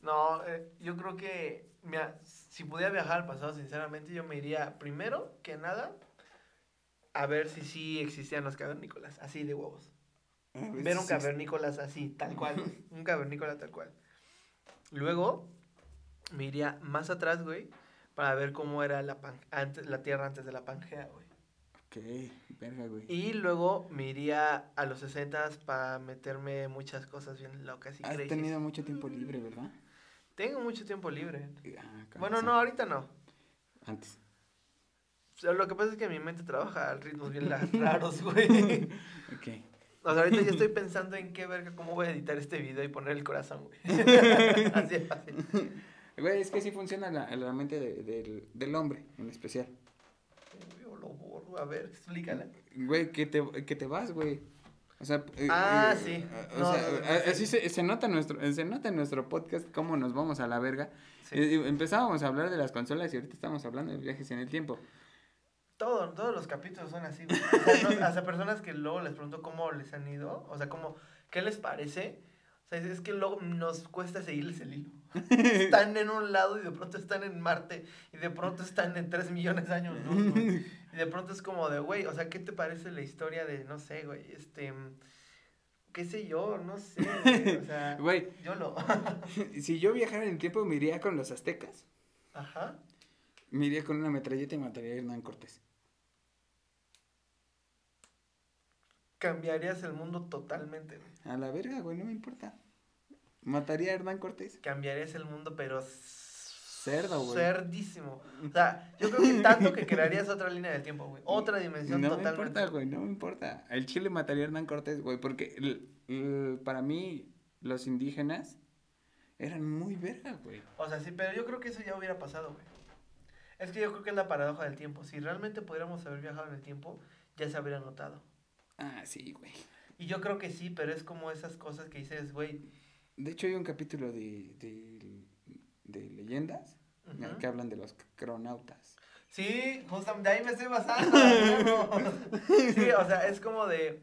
No, eh, yo creo que mira, si pudiera viajar al pasado, sinceramente, yo me iría primero que nada a ver si sí existían los cavernícolas, así de huevos. Ver un cavernícolas así, tal cual, un cavernícola tal cual. Luego me iría más atrás, güey, para ver cómo era la, pan- antes, la Tierra antes de la Pangea, güey. Ok, verga, güey. Y luego me iría a los 60 para meterme muchas cosas bien locas y Has crazy. tenido mucho tiempo libre, ¿verdad? Tengo mucho tiempo libre. Ah, Bueno, no, ahorita no. Antes. Lo que pasa es que mi mente trabaja a ritmos bien raros, güey. Ok. O sea, ahorita ya estoy pensando en qué verga, cómo voy a editar este video y poner el corazón, güey. Así de fácil. Güey, es que sí funciona la, la mente de- del, del hombre, en especial. A ver, explícala. Güey, que te, que te vas, güey. O sea, eh, Ah, eh, sí. O No, sea, no, no, a- sí. así se, se nota en nuestro, se nota en nuestro podcast cómo nos vamos a la verga. Sí. Eh, eh, empezábamos a hablar de las consolas y ahorita estamos hablando de viajes en el tiempo. Todo, todos los capítulos son así, güey. O sea, no- hasta personas que luego les pregunto cómo les han ido, o sea, cómo, ¿qué les parece? O sea, es que luego nos cuesta seguirles el hilo. Están en un lado y de pronto están en Marte y de pronto están en 3 millones de años, luz, güey. Y de pronto es como de, güey, o sea, ¿qué te parece la historia de, no sé, güey, este, qué sé yo, no sé, güey, o sea, Güey, yo lo, si yo viajara en el tiempo, me iría con los aztecas. ajá, Me iría con una metralleta y mataría a Hernán Cortés. cambiarías el mundo totalmente, güey. A la verga, güey, no me importa. Mataría a Hernán Cortés. cambiarías el mundo, pero Cerdo, güey. Cerdísimo. O sea, yo creo que tanto que crearías otra línea del tiempo, güey. Otra dimensión No me totalmente. importa, güey, no me importa. El Chile mataría a Hernán Cortés, güey, porque el- el- para mí los indígenas eran muy verga, güey. O sea, sí, pero yo creo que eso ya hubiera pasado, güey. Es que yo creo que es la paradoja del tiempo. Si realmente pudiéramos haber viajado en el tiempo, ya se habría notado. Ah, sí, güey. Y yo creo que sí, pero es como esas cosas que dices, güey. De hecho, hay un capítulo de, de, de leyendas ujú. que hablan de los cronautas. Sí, justamente de ahí me estoy basando. sí, o sea, es como de,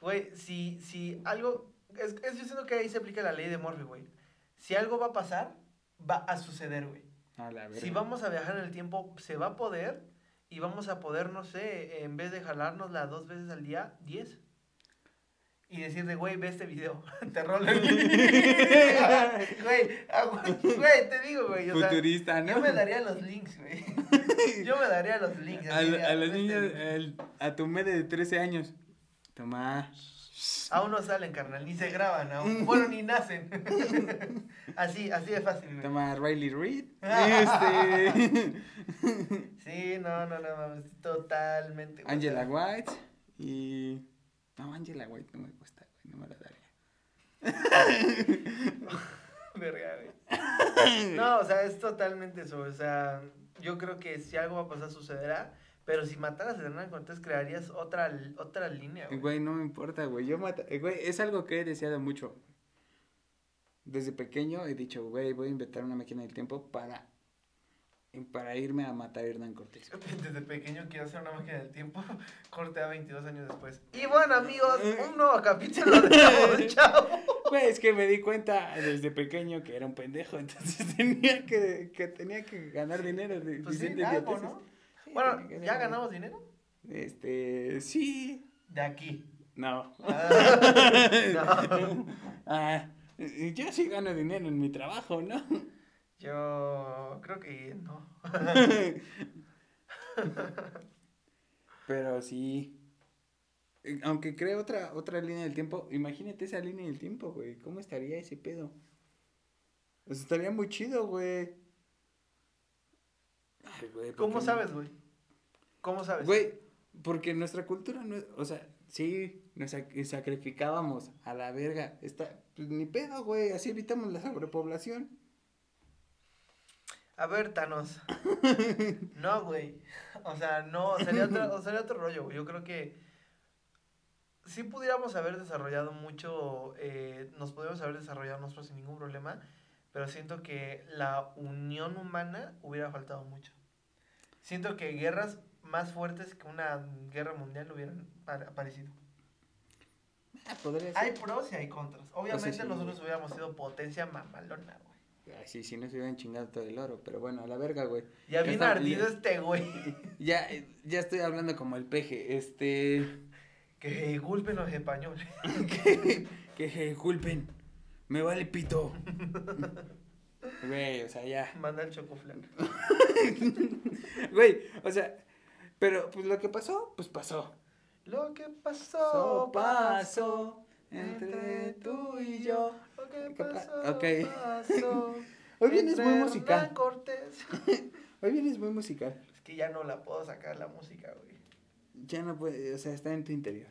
güey, si, si algo, es, es yo siento que ahí se aplica la ley de Murphy, güey. Si algo va a pasar, va a suceder, güey. A la. Si vamos a viajar en el tiempo, se va a poder y vamos a poder, no sé, en vez de jalárnosla dos veces al día, diez. Y decirle, güey, ve este video, te rolo Güey, güey, te digo, güey. Sea, Futurista, ¿no? yo me daría los links, güey. Yo me daría los links. A, los este niños, el- a tu mede de 13 años. Toma. Aún no salen, carnal, ni se graban aún. Bueno, ni nacen. así, así de fácil, güey. Toma Riley Reid. Este. Sí, no, no, no, mames, totalmente. Angela White. Y. No, Angela White no me gusta, güey. No me la daría. Verga, güey. No, o sea, es totalmente eso. O sea, yo creo que si algo va a pasar, sucederá. Pero si mataras a Hernán Cortés, crearías otra, otra línea, güey. Güey, no me importa, güey. Yo mata... eh, Güey, es algo que he deseado mucho. Desde pequeño he dicho, güey, voy a inventar una máquina del tiempo para. Para irme a matar a Hernán Cortés. Desde pequeño quiero hacer una máquina del tiempo. Corte a 22 años después. Y bueno, amigos, un nuevo capítulo de Chavo Chavo. Güey, es que me di cuenta desde pequeño que era un pendejo, entonces tenía que, que tenía que ganar dinero de, Pues sí, algo. ¿no? Sí, Bueno, ¿ya ganamos dinero? Este, sí. De aquí. No. Ah, no. Ah, yo sí gano dinero en mi trabajo, ¿no? Yo creo que no. Pero sí. Aunque cree otra, otra línea del tiempo, imagínate esa línea del tiempo, güey. ¿Cómo estaría ese pedo? Pues estaría muy chido, güey. Ay, güey, ¿por ¿Cómo sabes, güey? ¿Cómo sabes? Güey, porque nuestra cultura no es, o sea, sí, nos sac- sacrificábamos a la verga. Está, pues ni pedo, güey, así evitamos la sobrepoblación. A ver, Thanos. No, güey. O sea, no, sería otro, sería otro rollo, güey. Yo creo que sí pudiéramos haber desarrollado mucho, eh, nos podríamos haber desarrollado nosotros sin ningún problema, pero siento que la unión humana hubiera faltado mucho. Siento que guerras más fuertes que una guerra mundial hubieran par- aparecido. Ah, podría ser. Hay pros y hay contras. Obviamente sí, nosotros hubiéramos sido potencia mamalona. Ay, sí, si no se hubieran chingado todo el oro, pero bueno, a la verga, güey. Ya bien está- ardido este güey. Ya, ya estoy hablando como el peje, este... Que gulpen los españoles. que, que se disculpen, me vale pito. Güey, o sea, ya. Manda el chocoflan. Güey, o sea, pero pues lo que pasó, pues pasó. Lo que pasó, So, pasó. Entre tú y yo. ¿Qué pa- pasó, ok. pasó. Hoy vienes muy musical. Hoy vienes muy musical. Es que ya no la puedo sacar la música, güey. Ya no puede, o sea, está en tu interior.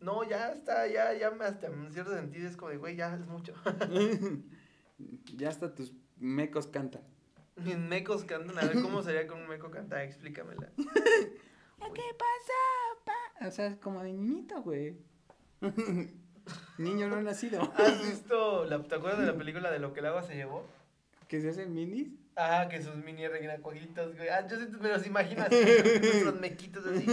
No, ya está, ya, ya me hasta en cierto sentido es como de, güey, ya es mucho. ya hasta tus mecos cantan. Mis mecos cantan, a ver cómo sería que un meco cantara, explícamela. ¿Qué pasa, pa? O sea, es como de niñito, güey. Niño no nacido. ¿Has visto, la, te acuerdas de la película de lo que el agua se llevó? ¿Que se hacen minis? Ah, que sus mini renacuajitos, güey. Ah, yo sí me los imagino así, nuestros mequitos así.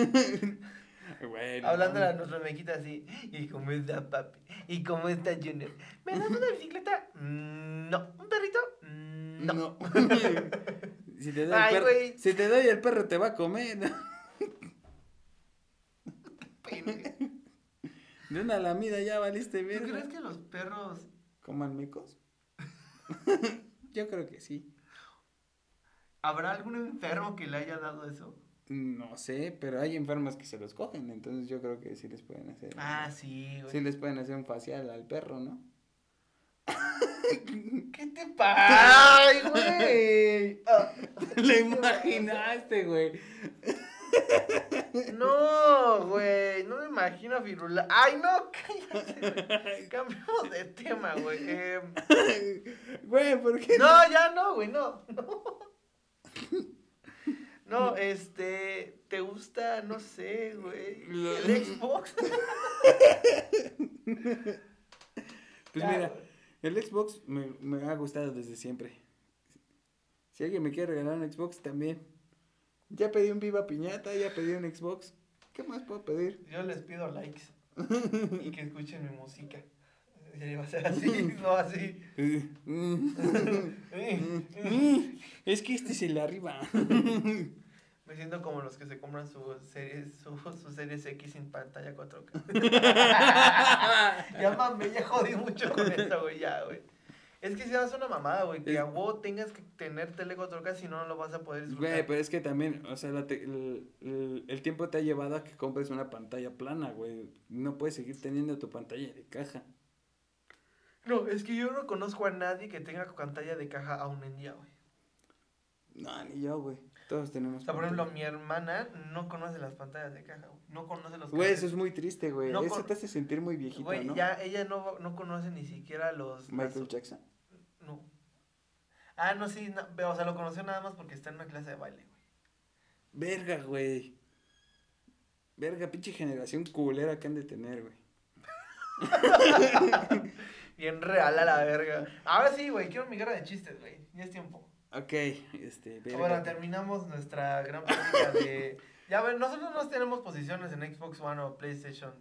Güey. Hablando a nuestros mequitos así. ¿Y cómo está papi? ¿Y cómo está Junior? ¿Me das una bicicleta? Mm, No. ¿Un perrito? Mm, No. No. si, te doy Ay, el perro, güey. si te doy el perro te va a comer. Pene. De una lamida ya valiste ¿Tú bien. crees que los perros ¿Coman mecos? Yo creo que sí. ¿Habrá algún enfermo que le haya dado eso? No sé, pero hay enfermos que se los cogen, entonces yo creo que sí les pueden hacer. Ah, sí, güey. Sí les pueden hacer un facial al perro, ¿no? ¿Qué te pasa? ¡Ay, güey! Ah. Lo imaginaste, güey. No, güey, no me imagino a Firula. ¡Ay, no! Cállate. Cambiamos de tema, güey. Em, Güey, ¿por qué? no, ya no, güey, no. No. No, este, ¿te gusta, no sé, güey, Lo- el Xbox? Pues mira, el Xbox me, me ha gustado desde siempre. Si alguien me quiere regalar un Xbox, también. Ya pedí un Viva Piñata, ya pedí un Xbox. ¿Qué más puedo pedir? Yo les pido likes y que escuchen mi música. Va a ser así, no así. es que este es el arriba. Me siento como los que se compran su series, su, su series X sin pantalla 4K. ya mame, ya jodí mucho con eso, güey, ya, güey. Es que si haces una mamada, güey, que Es- a huevo tengas que tener tele 4K, si no, no lo vas a poder disfrutar. Güey, pero es que también, o sea, la te- el, el- el tiempo te ha llevado a que compres una pantalla plana, güey. No puedes seguir teniendo tu pantalla de caja. No, es que yo no conozco a nadie que tenga pantalla de caja aún en día, güey. No, ni yo, güey. Todos tenemos. O sea, por ejemplo, mi hermana no conoce las pantallas de caja, güey. No conoce los Güey, eso es muy triste, güey. No eso te hace sentir muy viejito, Güey, ¿no? ya ella no, no conoce ni siquiera los... Michael las- Jackson. No. Ah, no, sí, no, o sea, lo conoció nada más porque está en una clase de baile, güey. Verga, güey. Verga, pinche generación culera que han de tener, güey. Bien real a la verga. Ahora sí, güey, quiero mi guerra de chistes, güey. Ya es tiempo. Ok, este, verga. Bueno, terminamos nuestra gran plática de... Ya, ver, nosotros no tenemos posiciones en Xbox One o PlayStation.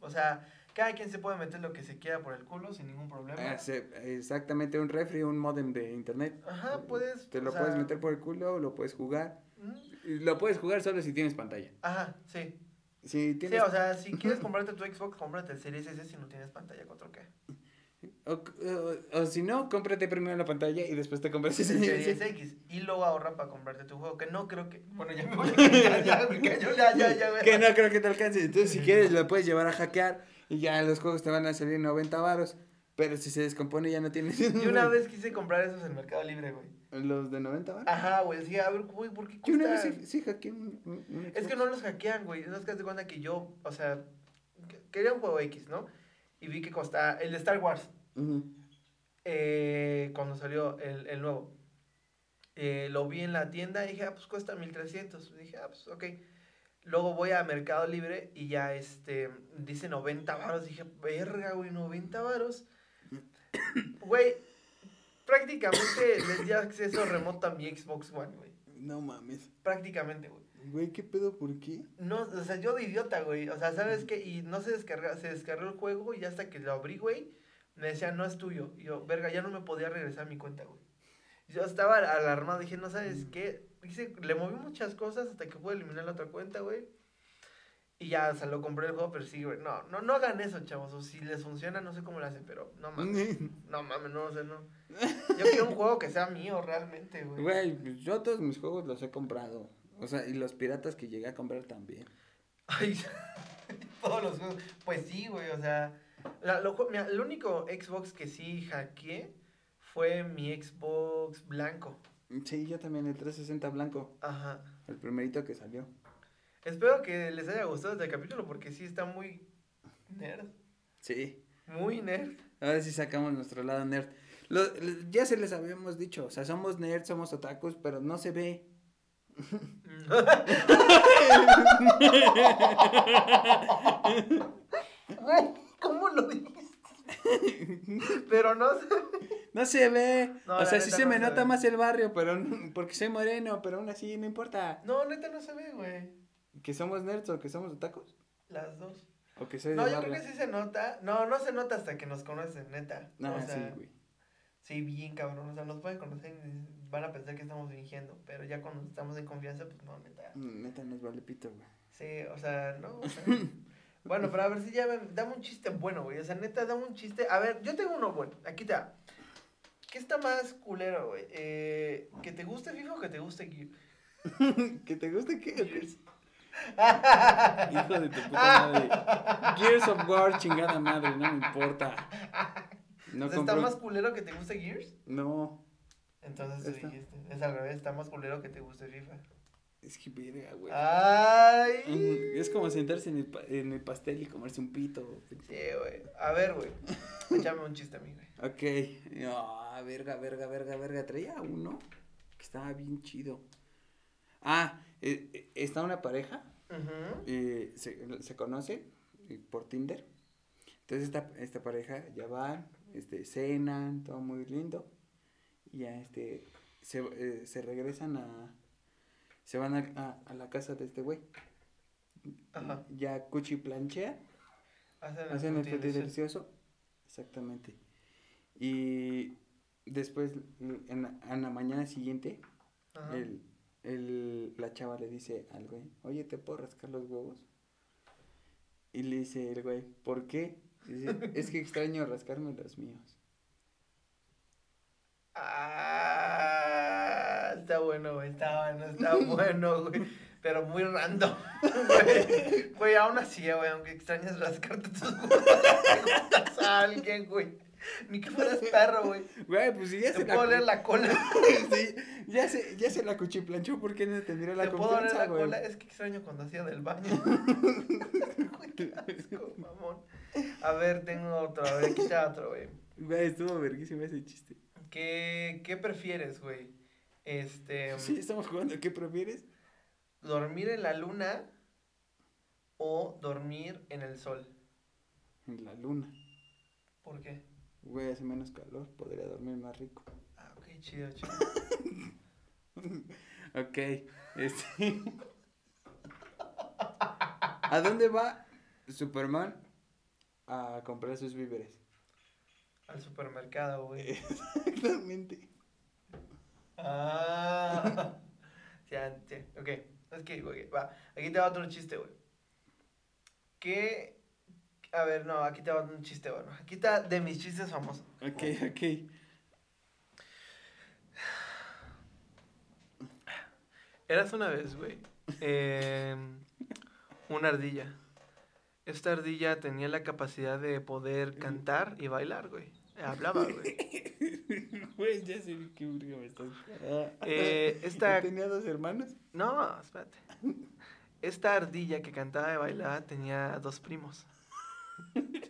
O sea, cada quien se puede meter lo que se quiera por el culo sin ningún problema. Ah, exactamente, un refri, un modem de internet. Ajá, puedes... Te lo sea, puedes meter por el culo, lo puedes jugar. mm, Lo puedes jugar solo si tienes pantalla. Ajá, sí. Si Sí, tienes... o sea, si quieres comprarte tu Xbox, cómprate el Series S si no tienes pantalla 4K. O, o- o si no, cómprate primero la pantalla y después te compras. El Series X. Y luego ahorra para comprarte tu juego. Que no creo que. Bueno, ya me voy ya, ya, ya, ya, güey. que no creo que te alcance. Entonces, si quieres, lo puedes llevar a hackear y ya los juegos te van a salir 90 varos. Pero si se descompone, ya no tienes. Y una vez quise comprar esos en Mercado Libre, güey. ¿Los de 90 varos? Ajá, güey. Sí, a ver, güey, ¿por qué Yo una vez cuesta? sí, sí hackeé un, un- un Es que no los hackean, güey. No es que te cuenta que yo, o sea, que- quería un juego X, ¿no? Y vi que costaba el de Star Wars. Eh, cuando salió el, el nuevo. Eh, lo vi en la tienda y dije, ah, pues cuesta 1300. Dije, ah, pues ok. Luego voy a Mercado Libre y ya este dice 90 varos. Dije, verga, güey, 90 varos. Güey, prácticamente les di acceso remoto a mi Xbox One, güey. No mames. Prácticamente, güey. Güey, ¿qué pedo? ¿Por qué? No, o sea, yo de idiota, güey. O sea, ¿sabes qué? Y no se descarga, se descargó el juego y hasta que lo abrí, güey, me decía, no es tuyo. Y yo, verga, ya no me podía regresar a mi cuenta, güey. Yo estaba alarmado, dije, no sabes qué. Dice, le moví muchas cosas hasta que pude eliminar la otra cuenta, güey. Y ya, o sea, lo compré el juego, pero sí, güey. No, no, no hagan eso, chavos. O si les funciona, no sé cómo lo hacen, pero no mames. No mames, no, o sea, no. Yo quiero un juego que sea mío realmente, güey. Güey, pues yo todos mis juegos los he comprado. O sea, y los piratas que llegué a comprar también. Ay, todos los juegos. Pues sí, güey, o sea. La- lo mira, el único Xbox que sí hackeé fue mi Xbox blanco. Sí, yo también, el 360 blanco. Ajá. El primerito que salió. Espero que les haya gustado este capítulo porque sí está muy nerd. Sí. Muy nerd. Ahora sí sacamos nuestro lado nerd. Lo- lo- ya se les habíamos dicho, o sea, somos nerds, somos otakus, pero no se ve. Güey, ¿cómo lo dijiste? Pero no sé. No se ve. No, o sea, sí se no me se nota ve. más el barrio, pero porque soy moreno, pero aún así no importa. No, neta no se ve, güey. ¿Que somos nerds o que somos otakus? Las dos. ¿O que soy No, de yo barrio? creo que sí se nota. No, no se nota hasta que nos conocen, neta. No, o sí, güey. sí, bien cabrón. O sea, nos pueden conocer y van a pensar que estamos fingiendo. Pero ya cuando estamos en confianza, pues no, neta. Mm, Neta nos vale pito, güey. Sí, o sea, no. o sea, bueno, pero a ver si ya me, dame un chiste bueno, güey. O sea, neta, dame un chiste. A ver, yo tengo uno bueno. Aquí está. ¿Qué está más culero, güey? Eh, ¿Que te guste FIFA o que te guste Gear? ¿Que te guste qué? Gears. Hijo de tu puta madre. Gears of War, chingada madre, no me importa. No O sea, ¿Está compro- más culero que te guste Gears? No, Entonces tú dijiste. Es al revés, está más culero que te guste FIFA. Es que verga, güey. Ay. Es como sentarse en el, pa- en el pastel y comerse un pito. Sí, güey. A ver, güey. Échame un chiste a mí, güey. Ok. Ah, verga, verga, verga, verga. Traía uno que estaba bien chido. Ah, eh, eh, está una pareja. Eh, se, se conoce eh, por Tinder. Entonces esta, esta pareja ya van, este, cenan, todo muy lindo. Y ya este, se, eh, se regresan a, se van a, a- a la casa de este güey. Ajá. Ya cuchi planchea, Hacen, hacen el frutti delicioso. Exactamente. Y después, en la, en la mañana siguiente, el, el, la chava le dice al güey, oye, ¿te puedo rascar los huevos? Y le dice el güey, ¿por qué? Dice, es que extraño rascarme los míos. Ah, está bueno, güey. Está bueno, está bueno, güey. Pero muy random, güey. Güey, aún así, güey, aunque extrañas rascarte tus huevos, te gustas a alguien, güey. Ni que fueras perro, güey. Güey, pues si ya Te se puedo la... oler la cola. sí, ya se, ya se la cuchiplanchó, ¿por qué no tendría la Te puedo confianza, la güey? cola. Es que extraño cuando hacía del baño. Güey, qué asco, mamón. A ver, tengo otro. A ver, está otro, güey. Güey, estuvo verguísimo ese chiste. ¿Qué, ¿Qué prefieres, güey? Este. Sí, estamos jugando, ¿qué prefieres? ¿Dormir en la luna o dormir en el sol? En la luna. ¿Por qué? Güey, hace menos calor, podría dormir más rico. Ah, ok, chido, chido. Ok, este... ¿A dónde va Superman a comprar sus víveres? Al supermercado, güey. Exactamente. Ah. Ya, sí, ok. Es que, güey, va. Aquí te va otro chiste, güey. ¿Qué? A ver, no, aquí te va un chiste, bueno. Aquí está de mis chistes famosos. Ok, ok. Eras una vez, güey. eh, una ardilla. Esta ardilla tenía la capacidad de poder cantar y bailar, güey. Hablaba, güey. Güey, ya sé qué me estás... Eh, esta- ¿Tenía dos hermanos? No, espérate. Esta ardilla que cantaba y bailaba tenía dos primos.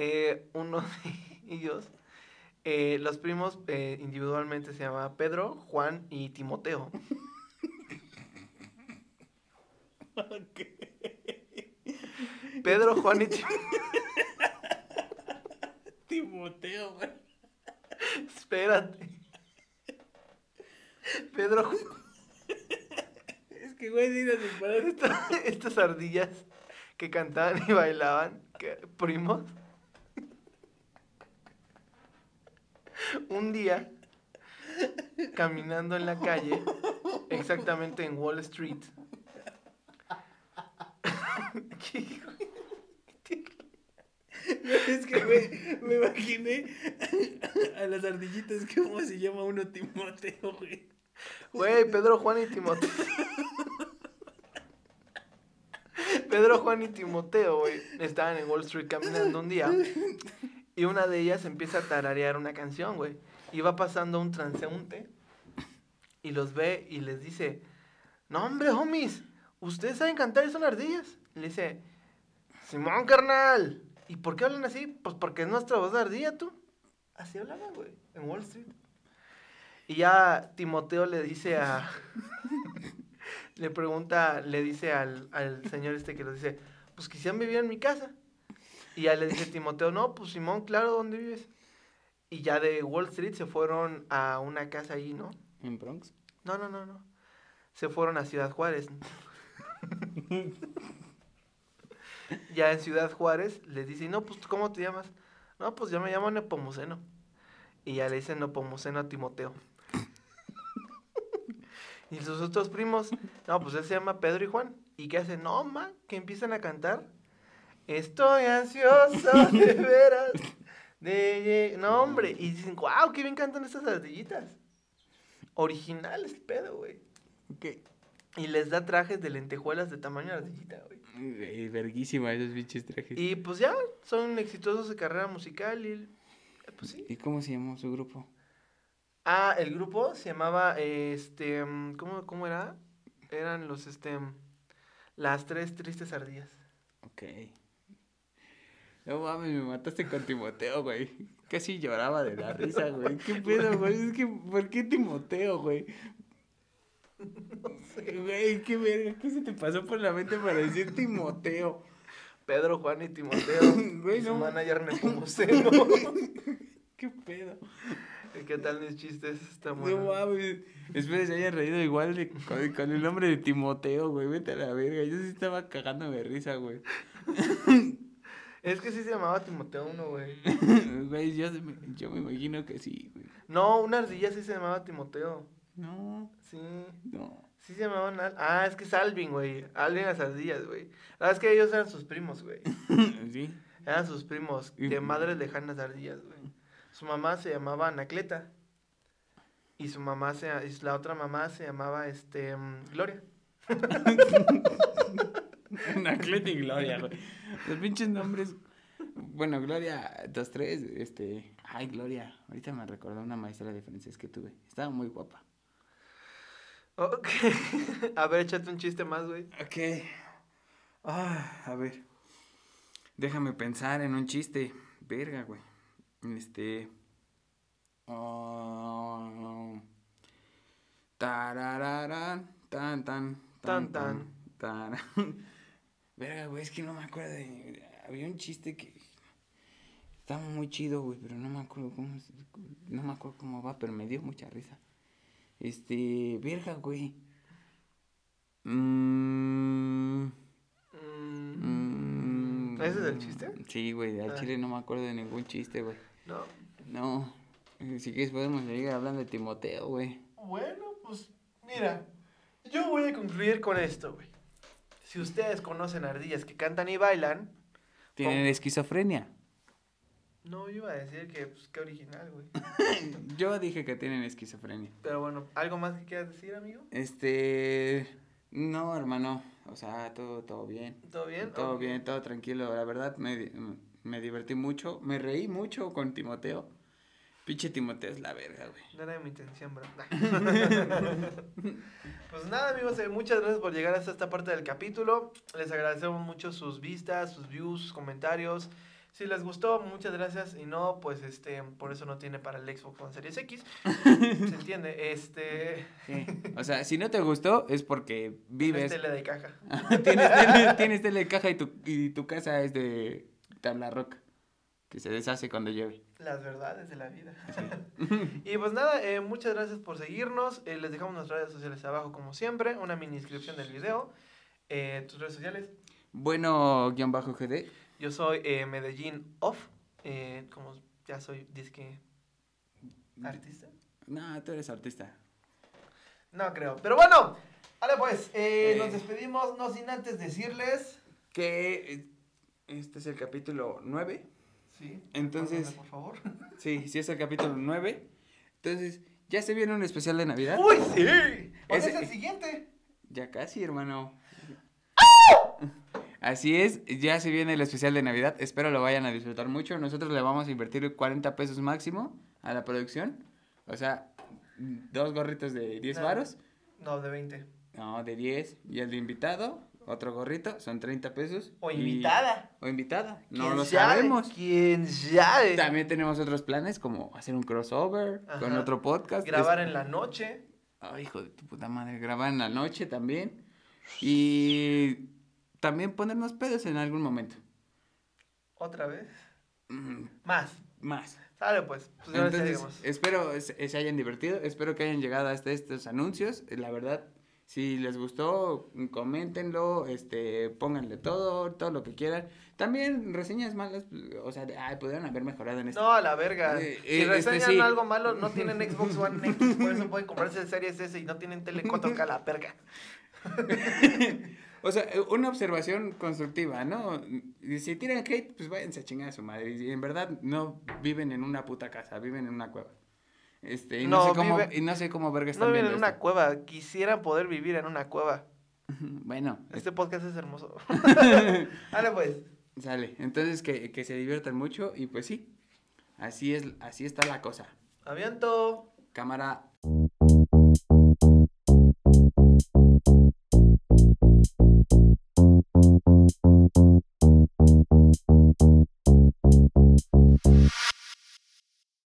Eh, uno de ellos, eh, los primos eh, individualmente se llamaba Pedro, Juan y Timoteo. Pedro, Juan y Timoteo. Timoteo, güey. Espérate. Pedro, Es que, güey, dinos sin parar. esta- estas ardillas que cantaban y bailaban, que- primos. Un día caminando en la calle, exactamente en Wall Street. ¿Qué, Es que, güey, me imaginé a las ardillitas, ¿cómo se llama uno Timoteo, güey? Güey, Pedro, Juan y Timoteo. Pedro, Juan y Timoteo, güey, estaban en Wall Street caminando un día y una de ellas empieza a tararear una canción, güey. Y va pasando un transeúnte y los ve y les dice, no hombre, homies, ¿ustedes saben cantar y son ardillas? Y le dice, Simón, carnal. ¿Y por qué hablan así? Pues porque es nuestra voz de ardilla, tú. Así hablaban, güey, en Wall Street. Y ya Timoteo le dice a... le pregunta, le dice al, al señor este que lo dice, pues quisieran vivir en mi casa. Y ya le dice Timoteo, no, pues Simón, claro, ¿dónde vives? Y ya de Wall Street se fueron a una casa ahí, ¿no? ¿En Bronx? No, no, no, no. Se fueron a Ciudad Juárez. ya en Ciudad Juárez les dice, no, pues ¿cómo te llamas? No, pues yo me llamo Nepomuceno. Y ya le dicen Nepomuceno a Timoteo. y sus otros primos, no, pues él se llama Pedro y Juan. ¿Y qué hacen? No, ma, que empiezan a cantar. Estoy ansioso de veras. De... No, hombre. Y dicen, wow, qué bien cantan estas ardillitas. Original el pedo, güey. Ok. Y les da trajes de lentejuelas de tamaño ardillita, güey. Güey, verguísima esos bichos trajes. Y pues ya, son exitosos de carrera musical y... Pues sí. ¿Y cómo se llamó su grupo? Ah, el grupo se llamaba, este, ¿cómo, cómo era? Eran los, este, las tres tristes ardillas. Ok. No mames, me mataste con Timoteo, güey. Casi lloraba de la risa, güey. ¿Qué pedo, güey? Es que, ¿por qué Timoteo, güey? No sé. Güey, qué verga. ¿Qué se te pasó por la mente para decir Timoteo? Pedro, Juan y Timoteo. Güey, y su no. manager Nepomuceno. ¿Qué pedo? ¿Qué tal mis chistes? Está No bueno. mames. Espero se hayan reído igual de, con, con el nombre de Timoteo, güey. Vete a la verga. Yo sí estaba cagándome de risa, güey. Es que sí se llamaba Timoteo uno, güey. Güey, yo, yo me imagino que sí, güey. No, una ardilla sí se llamaba Timoteo. No, Sí. no. Sí se llamaban Al- Ah, es que es Alvin, güey. Alvin las ardillas, güey. La verdad es que ellos eran sus primos, güey. ¿Sí? Eran sus primos de madres lejanas de ardillas, güey. Su mamá se llamaba Anacleta. Y su mamá se... y la otra mamá se llamaba, este... mm, Gloria. Anacleta y Gloria, güey. Los pinches nombres. Bueno, Gloria 2-3, este. Ay, Gloria. Ahorita me recordó una maestra de francés que tuve. Estaba muy guapa. Ok. A ver, échate un chiste más, güey. Ok. Ah, a ver. Déjame pensar en un chiste. Verga, güey. Este. ah, tarararán, tan, tan, Tan, tan, tan, tan. Verga, güey, es que no me acuerdo de. Había un chiste que. Estaba muy chido, güey, pero no me acuerdo cómo. No me acuerdo cómo va, pero me dio mucha risa. Este. Verga, güey. Mmm. Mm, Mm, ¿Ese es el chiste? Sí, güey, al Ah. chile no me acuerdo de ningún chiste, güey. No. No. Si quieres podemos seguir hablando de Timoteo, güey. Bueno, pues mira, yo voy a concluir con esto, güey. Si ustedes conocen ardillas que cantan y bailan, Tienen esquizofrenia. No yo iba a decir que, pues, qué original, güey. Yo dije que tienen esquizofrenia. Pero bueno, ¿algo más que quieras decir, amigo? Este... No, hermano. O sea, todo, todo bien. ¿Todo bien? Todo Ok. bien, todo tranquilo. La verdad, me, me divertí mucho. Me reí mucho con Timoteo. Pinche Timoteo es la verga, güey. No era mi intención, bro. pues nada, amigos, eh, muchas gracias por llegar hasta esta parte del capítulo. Les agradecemos mucho sus vistas, sus views, sus comentarios. Si les gustó, muchas gracias. Y no, pues este, por eso no tiene para el Xbox One Series X. Se entiende. Este. Sí. O sea, si no te gustó es porque vives... Tele de caja. tienes, tele, tienes tele de caja y tu, y tu casa es de tabla roca. Que se deshace cuando llueve. Las verdades de la vida. y pues nada, eh, muchas gracias por seguirnos. Eh, les dejamos nuestras redes sociales abajo como siempre. Una mini inscripción del video. Eh, tus redes sociales. Bueno, guion bajo GD. Yo soy eh, Medellín Off. eh, como ya soy disque artista. No, tú eres artista. No creo. Pero bueno, vale pues, eh, Eh. nos despedimos, no sin antes decirles... Que eh, este es el capítulo 9. Sí. Entonces- Por favor. Sí, sí es el capítulo 9. Entonces, ya se viene un especial de Navidad. ¡Uy, sí! ¿Cuál Ese- es el siguiente? Ya casi, hermano. Así es, ya se viene el especial de Navidad. Espero lo vayan a disfrutar mucho. Nosotros le vamos a invertir 40 pesos máximo a la producción. O sea, dos gorritos de 10 No. varos. No, de 20. No, de 10. Y el de invitado, otro gorrito, son 30 pesos. O Y- invitada. O invitada. No ¿Quién lo sabe? sabemos. ¿Quién sabe? También tenemos otros planes como hacer un crossover con otro podcast. Grabar Es- en la noche. Ay, hijo de tu puta madre, grabar en la noche también. Y también ponernos pedos en algún momento. Otra vez. Mm, Más. más. Sale pues. Pues Entonces, espero se, se hayan divertido, espero que hayan llegado hasta estos anuncios. La verdad, si les gustó, coméntenlo, este, pónganle todo, todo lo que quieran. También reseñas malas, o sea, de, ay, pudieron haber mejorado en esto. No, a la verga. Eh, si eh, este, reseñan sí. algo malo, no tienen Xbox One X, por eso pueden comprarse el Series S y no tienen tele 4K a la perga. O sea, eh, una observación constructiva, ¿no? Si tiran hate, pues váyanse a chingar a su madre. Y en verdad no viven en una puta casa, viven en una cueva. Este, y no, No, sé cómo, vive- y no sé cómo verga No están viven en una cueva. Quisieran poder vivir en una cueva. Bueno, Este podcast es hermoso. Dale pues. sale. Entonces que, que se diviertan mucho y pues sí. Así es, así está la cosa. Aviento. Cámara